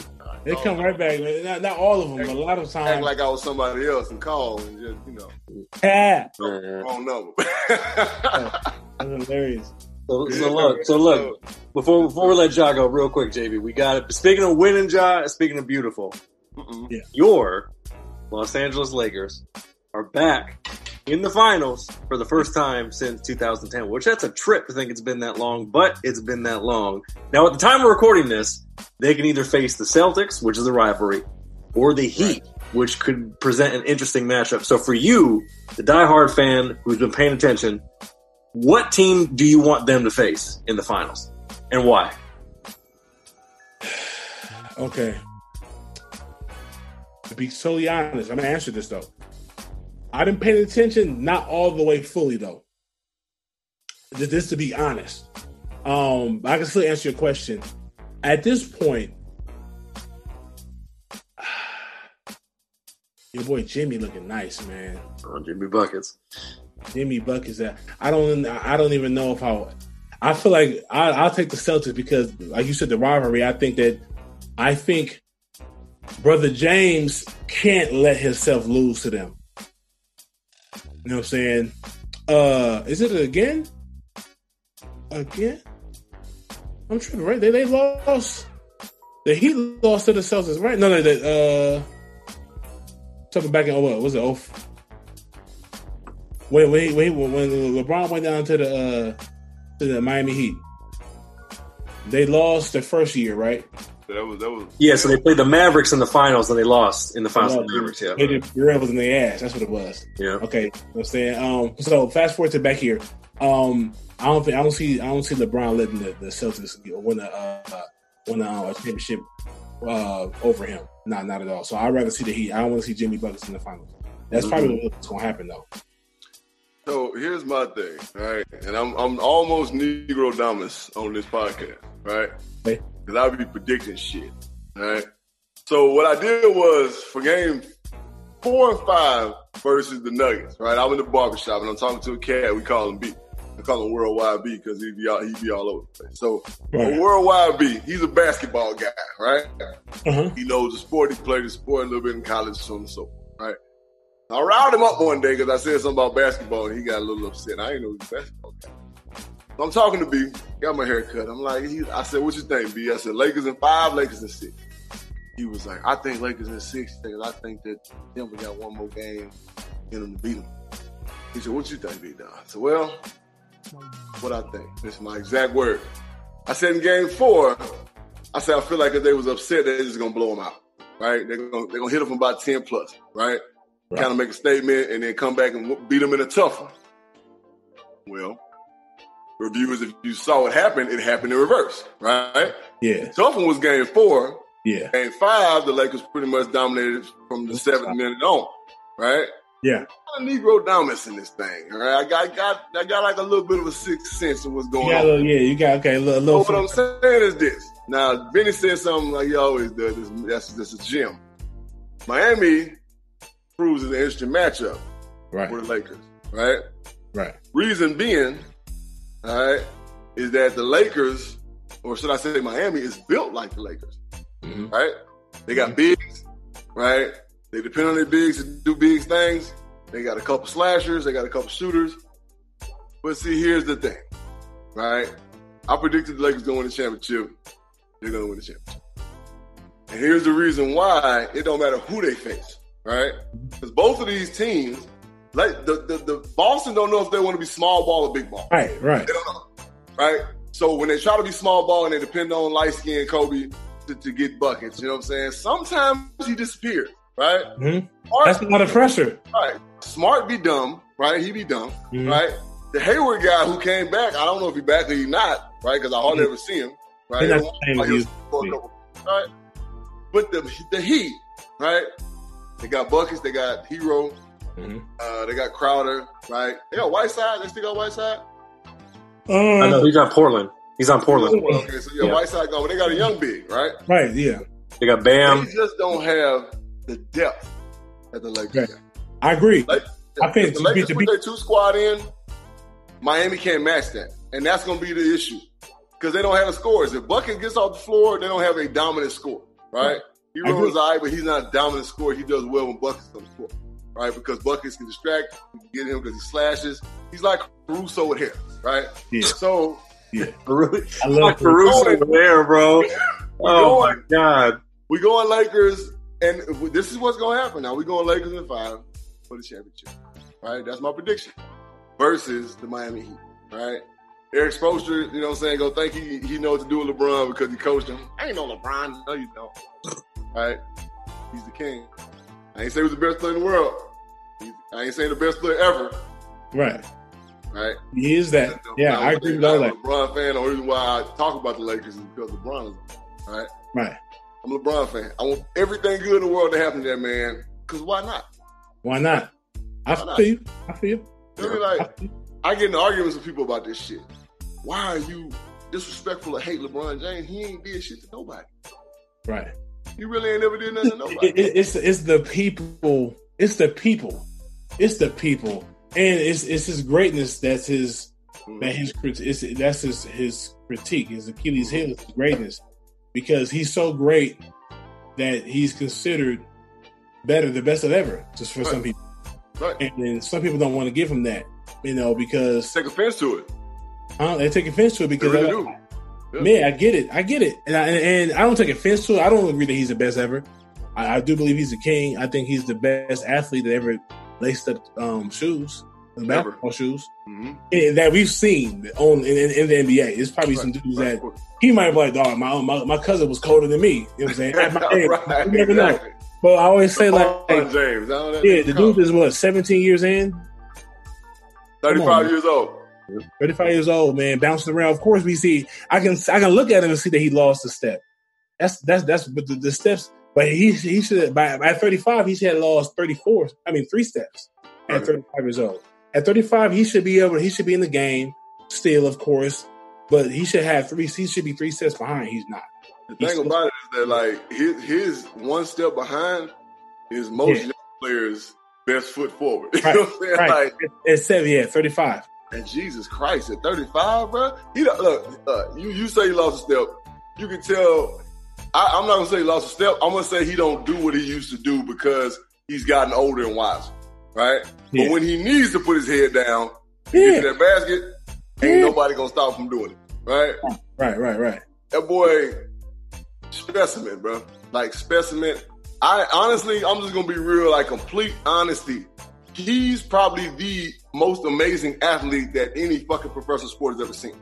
they come right back. Man. Not, not all of them, but a lot of times. Act times. like I was somebody else and call and just, you know, yeah, wrong number. *laughs* that's hilarious. So, so look, so look. Before before we let Ja go, real quick, JB, we got it. Speaking of winning, Ja. Speaking of beautiful, Mm-mm. your Los Angeles Lakers are back in the finals for the first time since 2010. Which that's a trip to think it's been that long, but it's been that long. Now, at the time of recording this, they can either face the Celtics, which is a rivalry, or the Heat, which could present an interesting matchup. So, for you, the diehard fan who's been paying attention, what team do you want them to face in the finals, and why? *sighs* Okay. To be totally honest, I'm gonna answer this though. I didn't pay attention, not all the way fully though. Just, just to be honest, um, I can still answer your question. At this point, *sighs* your boy Jimmy looking nice, man. Oh, Jimmy Buckets. Jimmy Buckets. That I don't. I don't even know if I. I feel like I, I'll take the Celtics because, like you said, the rivalry. I think that. I think brother James can't let himself lose to them. You know what I'm saying? Uh, is it again? Again? I'm tripping, right? They they lost. The Heat lost to the Celtics, right? No, no, the uh, talking back in oh, what was it? Oh, wait, wait, wait. When LeBron went down to the uh, to the Miami Heat, they lost the first year, right? That was that was Yeah, so they played the Mavericks in the finals and they lost in the finals. Yeah, the Mavericks, yeah. They did Durant was in their ass. That's what it was. Yeah. Okay, you know what I'm saying. Um, so fast forward to back here. Um, I don't think I don't see I don't see LeBron letting the, the Celtics win a uh, uh, win a, uh, championship uh, over him. Not not at all. So I'd rather see the Heat. I don't want to see Jimmy Buckets in the finals. That's Mm-hmm. probably what's going to happen though. So here's my thing, right? And I'm I'm almost Negro Dominus on this podcast, right? Okay. Because I would be predicting shit, right? So what I did was for game four and five versus the Nuggets, right? I'm in the barbershop and I'm talking to a cat. We call him B. I call him Worldwide B because he be all he be all over the place. So Right. Worldwide B, he's a basketball guy, right? Uh-huh. He knows the sport. He played the sport a little bit in college, so and so forth, right? I riled him up one day because I said something about basketball and he got a little upset. I didn't know he was a basketball guy. I'm talking to B, got my hair cut. I'm like, he, I said, what you think, B? I said, Lakers in five, Lakers in six. He was like, I think Lakers in six because I think that Denver got one more game in them to beat them. He said, what you think, B? Don? I said, well, what I think. This is my exact word. I said in game four, I said I feel like if they was upset, they're just gonna blow them out, right? They're gonna they're gonna hit them from about ten plus, right? Right. Kind of make a statement and then come back and beat them in a tough one. Well, reviewers, if you saw what happened, it happened in reverse, right? Yeah, Tough one was game four. yeah, Game five, the Lakers pretty much dominated from the seventh minute on, right? yeah. A Negro dominance in this thing, all right? I got, got, I got like a little bit of a sixth sense of what's going on. little, yeah, you got okay, a little, a So what I'm saying is this. Now, Benny said something like he always does. This, that's this is Jim. Miami proves it's an interesting matchup right, for the Lakers, right? right, Reason being, all right, is that the Lakers, or should I say Miami, is built like the Lakers, Mhm. right? They got bigs, right? They depend on their bigs to do big things. They got a couple slashers. They got a couple shooters. But see, here's the thing, right? I predicted the Lakers going to win the championship. They're going to win the championship. And here's the reason why it don't matter who they face, right? Because both of these teams, like the, the, the Boston don't know if they want to be small ball or big ball. right, right. They don't know, right? So when they try to be small ball and they depend on light skinned Kobe to, to get buckets, you know what I'm saying? Sometimes he disappears, right? Mhm. Smart, That's a lot of pressure. right. Smart be dumb, right? He be dumb, Mhm. right? The Hayward guy who came back, I don't know if he back or he not, right? Because I hardly Mhm. ever see him, right? He not Everyone- playing with he was you. for a couple- right? But the the Heat, right? They got buckets, they got Herro, Mhm. uh, they got Crowder, right? They got Whiteside. They still got Whiteside. I know he's on Portland. He's on Portland. Okay, so yeah, Yeah. Whiteside gone, but they got a young big, right? right, yeah, They got Bam. They just don't have the depth that the Lakers Right. I agree. Like, I think if the to Lakers be- to put their two squad in, Miami can't match that, and that's going to be the issue because they don't have the scores. If Bucket gets off the floor, they don't have a dominant score, right? He I agree. runs all right, but he's not a dominant scorer. He does well when Buckets on the floor, right? Because Buckets can distract, you can get him because he slashes. He's like Caruso with hair, right? Yeah. So *laughs* Really? I love Fuck Caruso over there, bro. *laughs* Oh my god. We going Lakers, and this is what's going to happen now. We going Lakers in five for the championship, right? That's my prediction. Versus the Miami Heat, right? Erik Spoelstra, you know what I'm saying? Go think he he knows what to do with LeBron because he coached him. I ain't no LeBron. No, you don't. Right? He's the king. I ain't say he was the best player in the world. I ain't saying the best player ever. right. Right? He is that. Yeah, I agree with all I'm that. a LeBron fan. The reason why I talk about the Lakers is because LeBron is on, right? Right. I'm a LeBron fan. I want everything good in the world to happen to that man. Because why not? Why not? I Why feel you. I feel you. I mean, like, I get in arguments with people about this shit. Why are you disrespectful or hate LeBron James? He ain't did shit to nobody. Right. He really ain't never did nothing to *laughs* nobody. It- it- it's it's the people. It's the people. It's the people, and it's it's his greatness that's his that his it's, that's his his critique. His Achilles heel is greatness because he's so great that he's considered better, the best of ever, just for Right. some people. Right. And, and some people don't want to give him that, you know, because Take offense to it. uh, they take offense to it because They really do. Man, I get it. I get it. And I, and I don't take offense to it. I don't agree that he's the best ever. I, I do believe he's the king. I think he's the best athlete that ever laced up um, shoes, the basketball shoes, hmm and that we've seen on in, in, in the NBA. It's probably some dudes that he might be like, dog, my, my my cousin was colder than me. You know what I'm saying? At my *laughs* age, right. you never know. But I always say like, LeBron James. Yeah, the dude is what 17 years in, 35 on, years old. 35 years old, man, bouncing around. Of course, we see. I can I can look at him and see that he lost a step. That's that's that's but the, the steps. But he he should by at 35 he should have lost 34. I mean three steps at Right. 35 years old. At 35 he should be able. He should be in the game still, of course. But he should have three. He should be three steps behind. He's not. The He's thing about it is that like his his one step behind is most Yeah. young players' best foot forward. *laughs* You Right, know what I'm saying? right. Like, At seven, yeah, 35. And Jesus Christ, at 35, bro, he don't- look. Uh, you you say he lost a step. You can tell. I, I'm not gonna say he lost a step. I'm gonna say he don't do what he used to do because he's gotten older and wiser, right? Yeah. But when he needs to put his head down, Yeah. get to that basket, ain't Yeah. nobody gonna stop him from doing it, right? Right, right, right. That boy, specimen, bro. Like specimen. I honestly, I'm just gonna be real, like complete honesty. He's probably the most amazing athlete that any fucking professional sport has ever seen.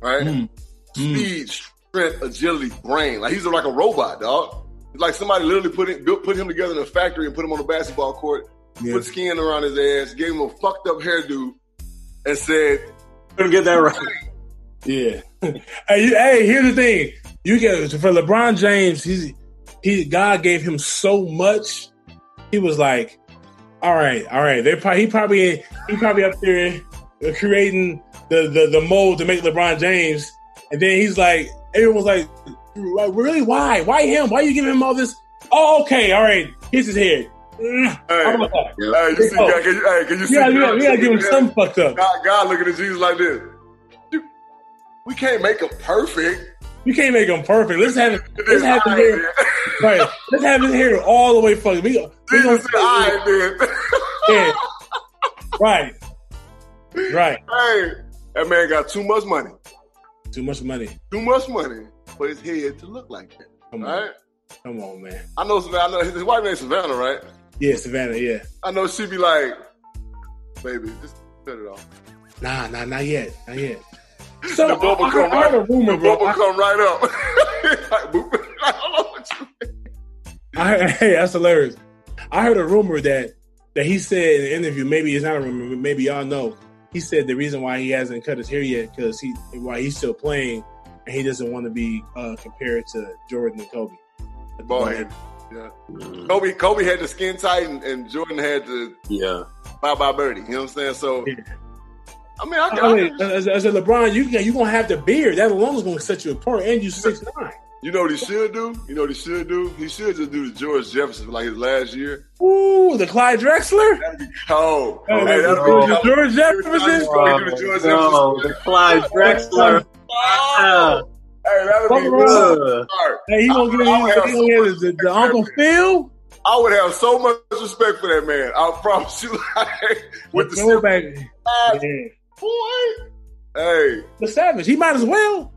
Right? Mm. Speed, strength, agility, brain. Like he's like a robot, dog. It's like somebody literally put it, built, put him together in a factory and put him on a basketball court, Yeah. put skin around his ass, gave him a fucked up hairdo, and said, Couldn't get that right. Yeah. *laughs* hey, hey, here's the thing. You get for LeBron James, he's he God gave him so much. He was like, all right, all right. They probably he probably he probably up there creating the, the the mold to make LeBron James, and then he's like, everyone's like, like, really? Why? Why him? Why are you giving him all this? Oh, okay, all right. Here's his head. Hey, hey, you see, Oh. can you, hey, can you see? Yeah, yeah, we gotta give him Yeah. some fucked up. God, God looking at Jesus like this. You- We can't make him perfect. You can't make him perfect. Let's have it. Let's have his eye, hair. Right. Let's have his hair all the way fucked. We, we gonna Jesus said, all right, then. Yeah. Right. Right. hey, that man got too much money. Too much money. Too much money for his head to look like that. Come on. Right? Come on, man. I know Savannah. I know his, wife named Savannah, right? Yeah, Savannah, yeah. I know she'd be like, baby, just set it off. Nah, nah, not yet. Not yet. So the bubble I, come I heard right. a rumor, the bro. bubble I, come right up. I don't know what you I heard, *laughs* hey, that's hilarious. I heard a rumor that that he said in an interview, maybe it's not a rumor, but maybe y'all know. He said the reason why he hasn't cut his hair yet because he why he's still playing and he doesn't want to be uh, compared to Jordan and Kobe. Ball head. Yeah. Kobe, Kobe had the skin tight, and, and Jordan had the Yeah. bye bye birdie. You know what I'm saying? So, Yeah. I mean, I, I I, mean, as, as a LeBron, you you gonna have the beard. That alone is gonna set you apart, and you six nine. you know what he should do? You know what he should do? He should just do the George Jefferson for like his last year. Ooh, the Clyde Drexler, That'd be cold. Oh, hey, Hey, that'd be the cold. George Jefferson. Oh, do the George oh, no, Jefferson. the Clyde Drexler. Oh, hey, that'd be Fuck good. Ugh. Hey, he gonna get I- I he gonna get the, the Uncle Phil. I would have so much respect for that man. I promise you. *laughs* Like, with the Go back. simple Yeah. Boy. Hey, The Savage. He might as well.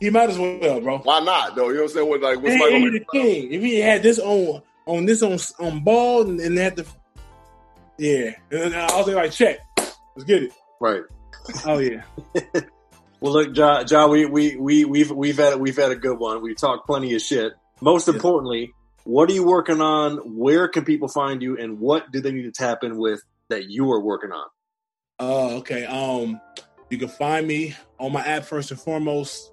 He might as well, bro. why not though? You know what I'm saying? What, like, what's Hey, like he the king. If he had this on on this on on ball and, and had the yeah, and then uh, I was like, check. Let's get it. Right. Oh yeah. *laughs* Well, look, John. John, we, we, we, we've, we've had, we've had a good one. We've talked plenty of shit. Most Yeah. importantly, what are you working on? Where can people find you? And what do they need to tap in with that you are working on? Oh, okay. Um, you can find me on my app first and foremost.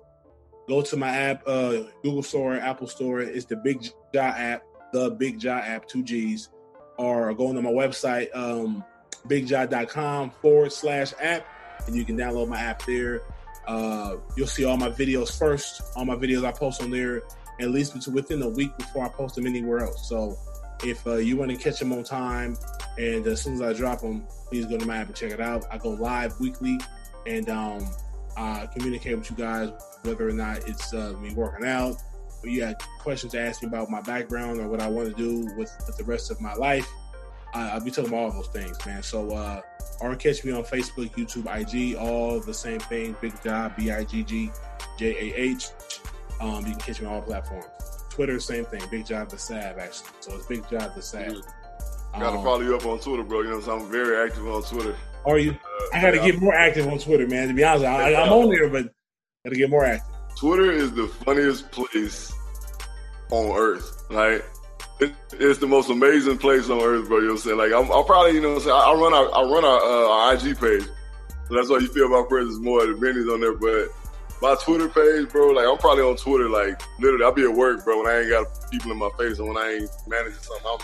Go to my app, uh, Google Store, Apple Store. It's the Big Ja app, the Big Ja app, two G's. Or go to my website, um, bigja.com forward slash app, and you can download my app there. Uh, you'll see all my videos first. All my videos I post on there at least within a week before I post them anywhere else. So if uh, you want to catch them on time, and as soon as I drop them, please go to my app and check it out. I go live weekly, and um, I communicate with you guys whether or not it's uh, me working out, or you have questions to ask me about my background or what I want to do with, with the rest of my life, I, I'll be telling about all those things, man. So, uh, or catch me on Facebook, YouTube, IG, all the same thing. Big Ja, B I G G J A H. Um, you can catch me on all platforms. Twitter, same thing. Big Ja the Sav, actually. So it's Big Ja the Sav. Gotta Um, follow you up on Twitter, bro. You know, so I'm very active on Twitter. Are you? I got to yeah. get more active on Twitter, man. To be honest, I, I'm on there, but I got to get more active. Twitter is the funniest place on earth. Like it, it's the most amazing place on earth, bro. You know what I'm saying? Like I'm, I'm probably, you know, what I'm saying I, I run our, I run our, uh, our IG page, so that's why you feel my presence more. The Benny's on there, but my Twitter page, bro. Like I'm probably on Twitter, like literally, I'll be at work, bro, when I ain't got people in my face, and when I ain't managing something, I'm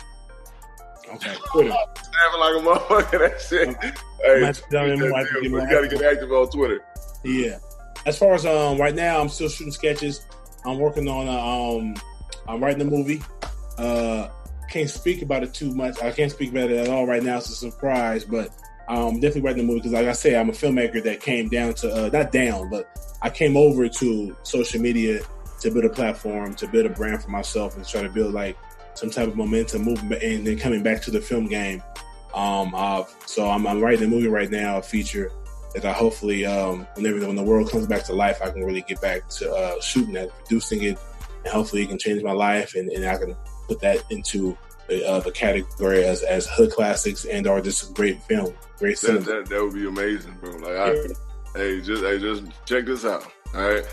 Okay, Twitter. snapping like a motherfucker. *laughs* That shit. Hey, be done you gotta get active on Twitter. Yeah. As far as um right now, I'm still shooting sketches. I'm working on a, um I'm writing a movie. Uh can't speak about it too much. I can't speak about it at all right now. It's a surprise, but I'm definitely writing a movie because, like I said, I'm a filmmaker that came down to uh, not down, but I came over to social media to build a platform, to build a brand for myself, and try to build like some type of momentum, movement, and then coming back to the film game. Um, uh, so I'm, I'm writing a movie right now, a feature that I hopefully, um, whenever when the world comes back to life, I can really get back to uh, shooting that, producing it, and hopefully it can change my life, and, and I can put that into the, uh, the category as, as hood classics and or just a great film, great That, cinema. that that would be amazing, bro. Like, I, hey, just hey, just check this out. All right,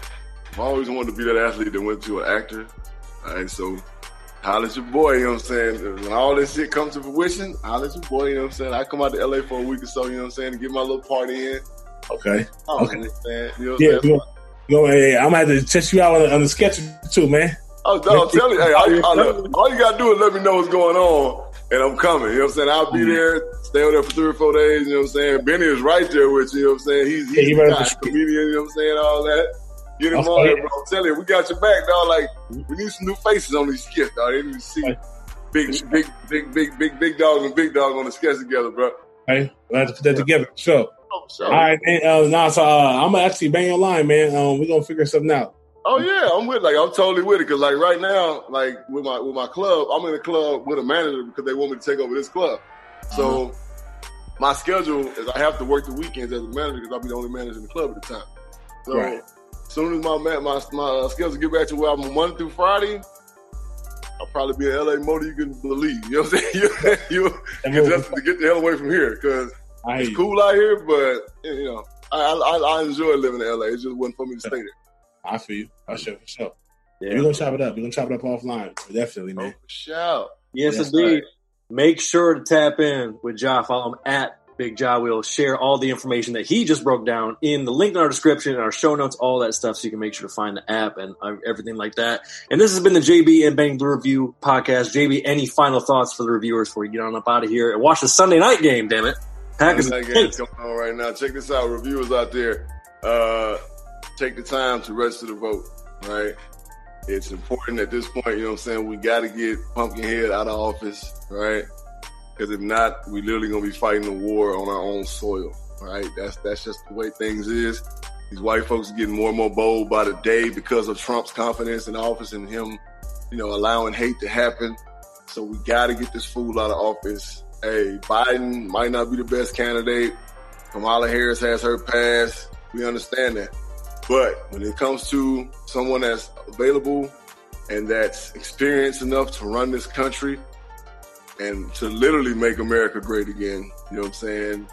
I always wanted to be that athlete that went to an actor. All right, so holla your boy. You know what I'm saying? When all this shit comes to fruition, holla your boy. You know what I'm saying? I come out to LA for a week or so. You know what I'm saying? To get my little party in. Okay. Oh, Okay. man. You know what Yeah, I'm saying? go, ahead. I'm gonna have to test you out on the, on the sketch too, man. Oh, no, I'm telling you, hey, all, you- all, all you gotta do is let me know what's going on, and I'm coming. You know what I'm saying? I'll be there, stay over there for three or four days. You know what I'm saying? Benny is right there with you. You know what I'm saying? He's, Yeah, he's he the right up guy, the street. comedian. You know what I'm saying? All that. Get him on here, bro. I'm telling you, we got your back, dog. Like we need some new faces on these skits, dog. They need to see big, big, big, big, big, big dog and big dog on the sketch together, bro. Hey, we'll have to put that together. Sure. Oh, so- All right, man. Uh, nah, so uh, I'm gonna actually bang your line, man. Um, we're gonna figure something out. Oh yeah, I'm with like I'm totally with it because like right now, like with my with my club, I'm in a club with a manager because they want me to take over this club. So my schedule is I have to work the weekends as a manager because I'll be the only manager in the club at the time. So Right. as soon as my my my uh, schedule get back to where I'm Monday through Friday, I'll probably be in LA more than you can believe. You know what I'm saying? *laughs* you, you And you we'll- just to get the hell away from here because it's cool out here, but you know I I, I enjoy living in LA. It just wasn't for me to stay there. I feel you. I sure, for sure. Yeah. We're gonna chop it up. We're gonna chop it up offline. Definitely, Oh, man. shout. Yes, Yes, indeed. right. Make sure to tap in with Ja. Follow him at Big Ja. We'll share all the information that he just broke down in the link in our description, in our show notes, all that stuff, so you can make sure to find the app and uh, everything like that. And this has been the JB and Benny Blue Review podcast. JB, any final thoughts for the reviewers before we get on up out of here and watch the Sunday night game? Damn it, Packers. That and game's Saints. coming on right now. Check this out, reviewers out there. Uh, take the time to register to vote. Right, it's important at this point. You know what I'm saying? We got to get Pumpkinhead out of office. Right, because if not, we literally gonna be fighting a war on our own soil. Right, that's that's just the way things is. These white folks are getting more and more bold by the day because of Trump's confidence in office and him, you know, allowing hate to happen. So we got to get this fool out of office. Hey, Biden might not be the best candidate. Kamala Harris has her pass. We understand that. But when it comes to someone that's available and that's experienced enough to run this country and to literally make America great again, you know what I'm saying?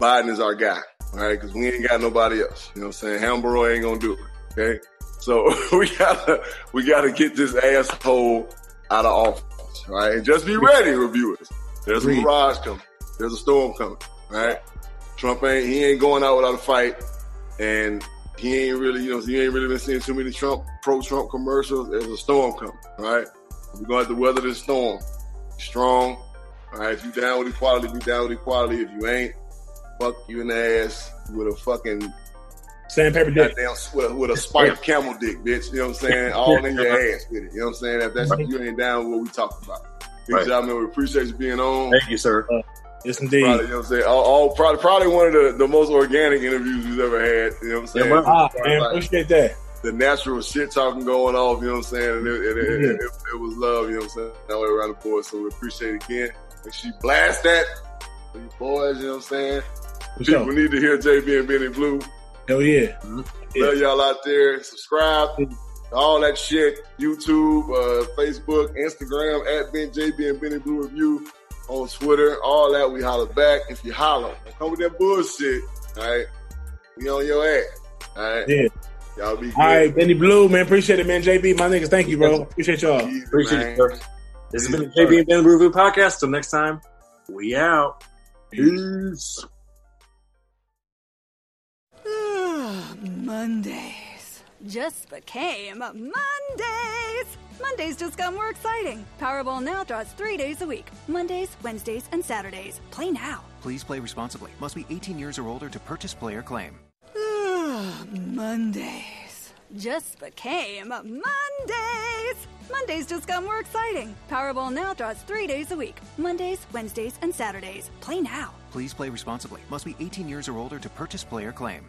Biden is our guy, all right? Because we ain't got nobody else. You know what I'm saying? Hambro ain't gonna do it. Okay, so *laughs* we gotta we gotta get this asshole out of office, all right? And just be ready, reviewers. There's a mirage coming. There's a storm coming, all right? Trump ain't he ain't going out without a fight, and he ain't really you know he ain't really been seeing too many Trump pro Trump commercials. There's a storm coming, all right? We're gonna have to weather this storm. Strong, all right? If you down with equality, be down with equality. If you ain't, fuck you in the ass with a fucking Sandpaper dick. goddamn with, with a spiked *laughs* camel dick, bitch. You know what I'm saying? All in your ass with it. You know what I'm saying? If that's you ain't down with what we talking about. Big Right. job, man. We appreciate you being on. Thank you, sir. Uh, Yes, indeed. Probably, you know what I'm saying? All, all probably, probably one of the, the most organic interviews we've ever had. You know what I'm saying? Yeah. Ah, man, like, appreciate that. the natural shit talking going off. You know what I'm saying? And it, it, it, it, it was love. You know what I'm saying? All the way around the board. So we appreciate it again. Make sure you blast that for you boys. You know what I'm saying? People sure. need to hear JB and Benny Blue. Hell yeah. Love y'all out there. Subscribe. All that shit. YouTube, uh, Facebook, Instagram at Ben JB and Benny Blue Review on Twitter. All that we holler back. If you holler, come with that bullshit. All right. We on your ass. All right. Yeah. Y'all be good. All right, Benny Blue, man. Appreciate it, man. JB, my niggas, thank you, bro. Appreciate y'all. Easy, Appreciate man. it, sir. This has been the JB and Ben Review Podcast. Till next time, we out. Peace. Ah, Mondays just became Mondays. Mondays just got more exciting. Powerball now draws three days a week Mondays, Wednesdays, and Saturdays. Play now. Please play responsibly. Must be 18 years or older to purchase player claim. Mondays just became Mondays. Mondays just got more exciting. Powerball now draws three days a week Mondays, Wednesdays, and Saturdays. Play now. Please play responsibly. Must be 18 years or older to purchase player claim.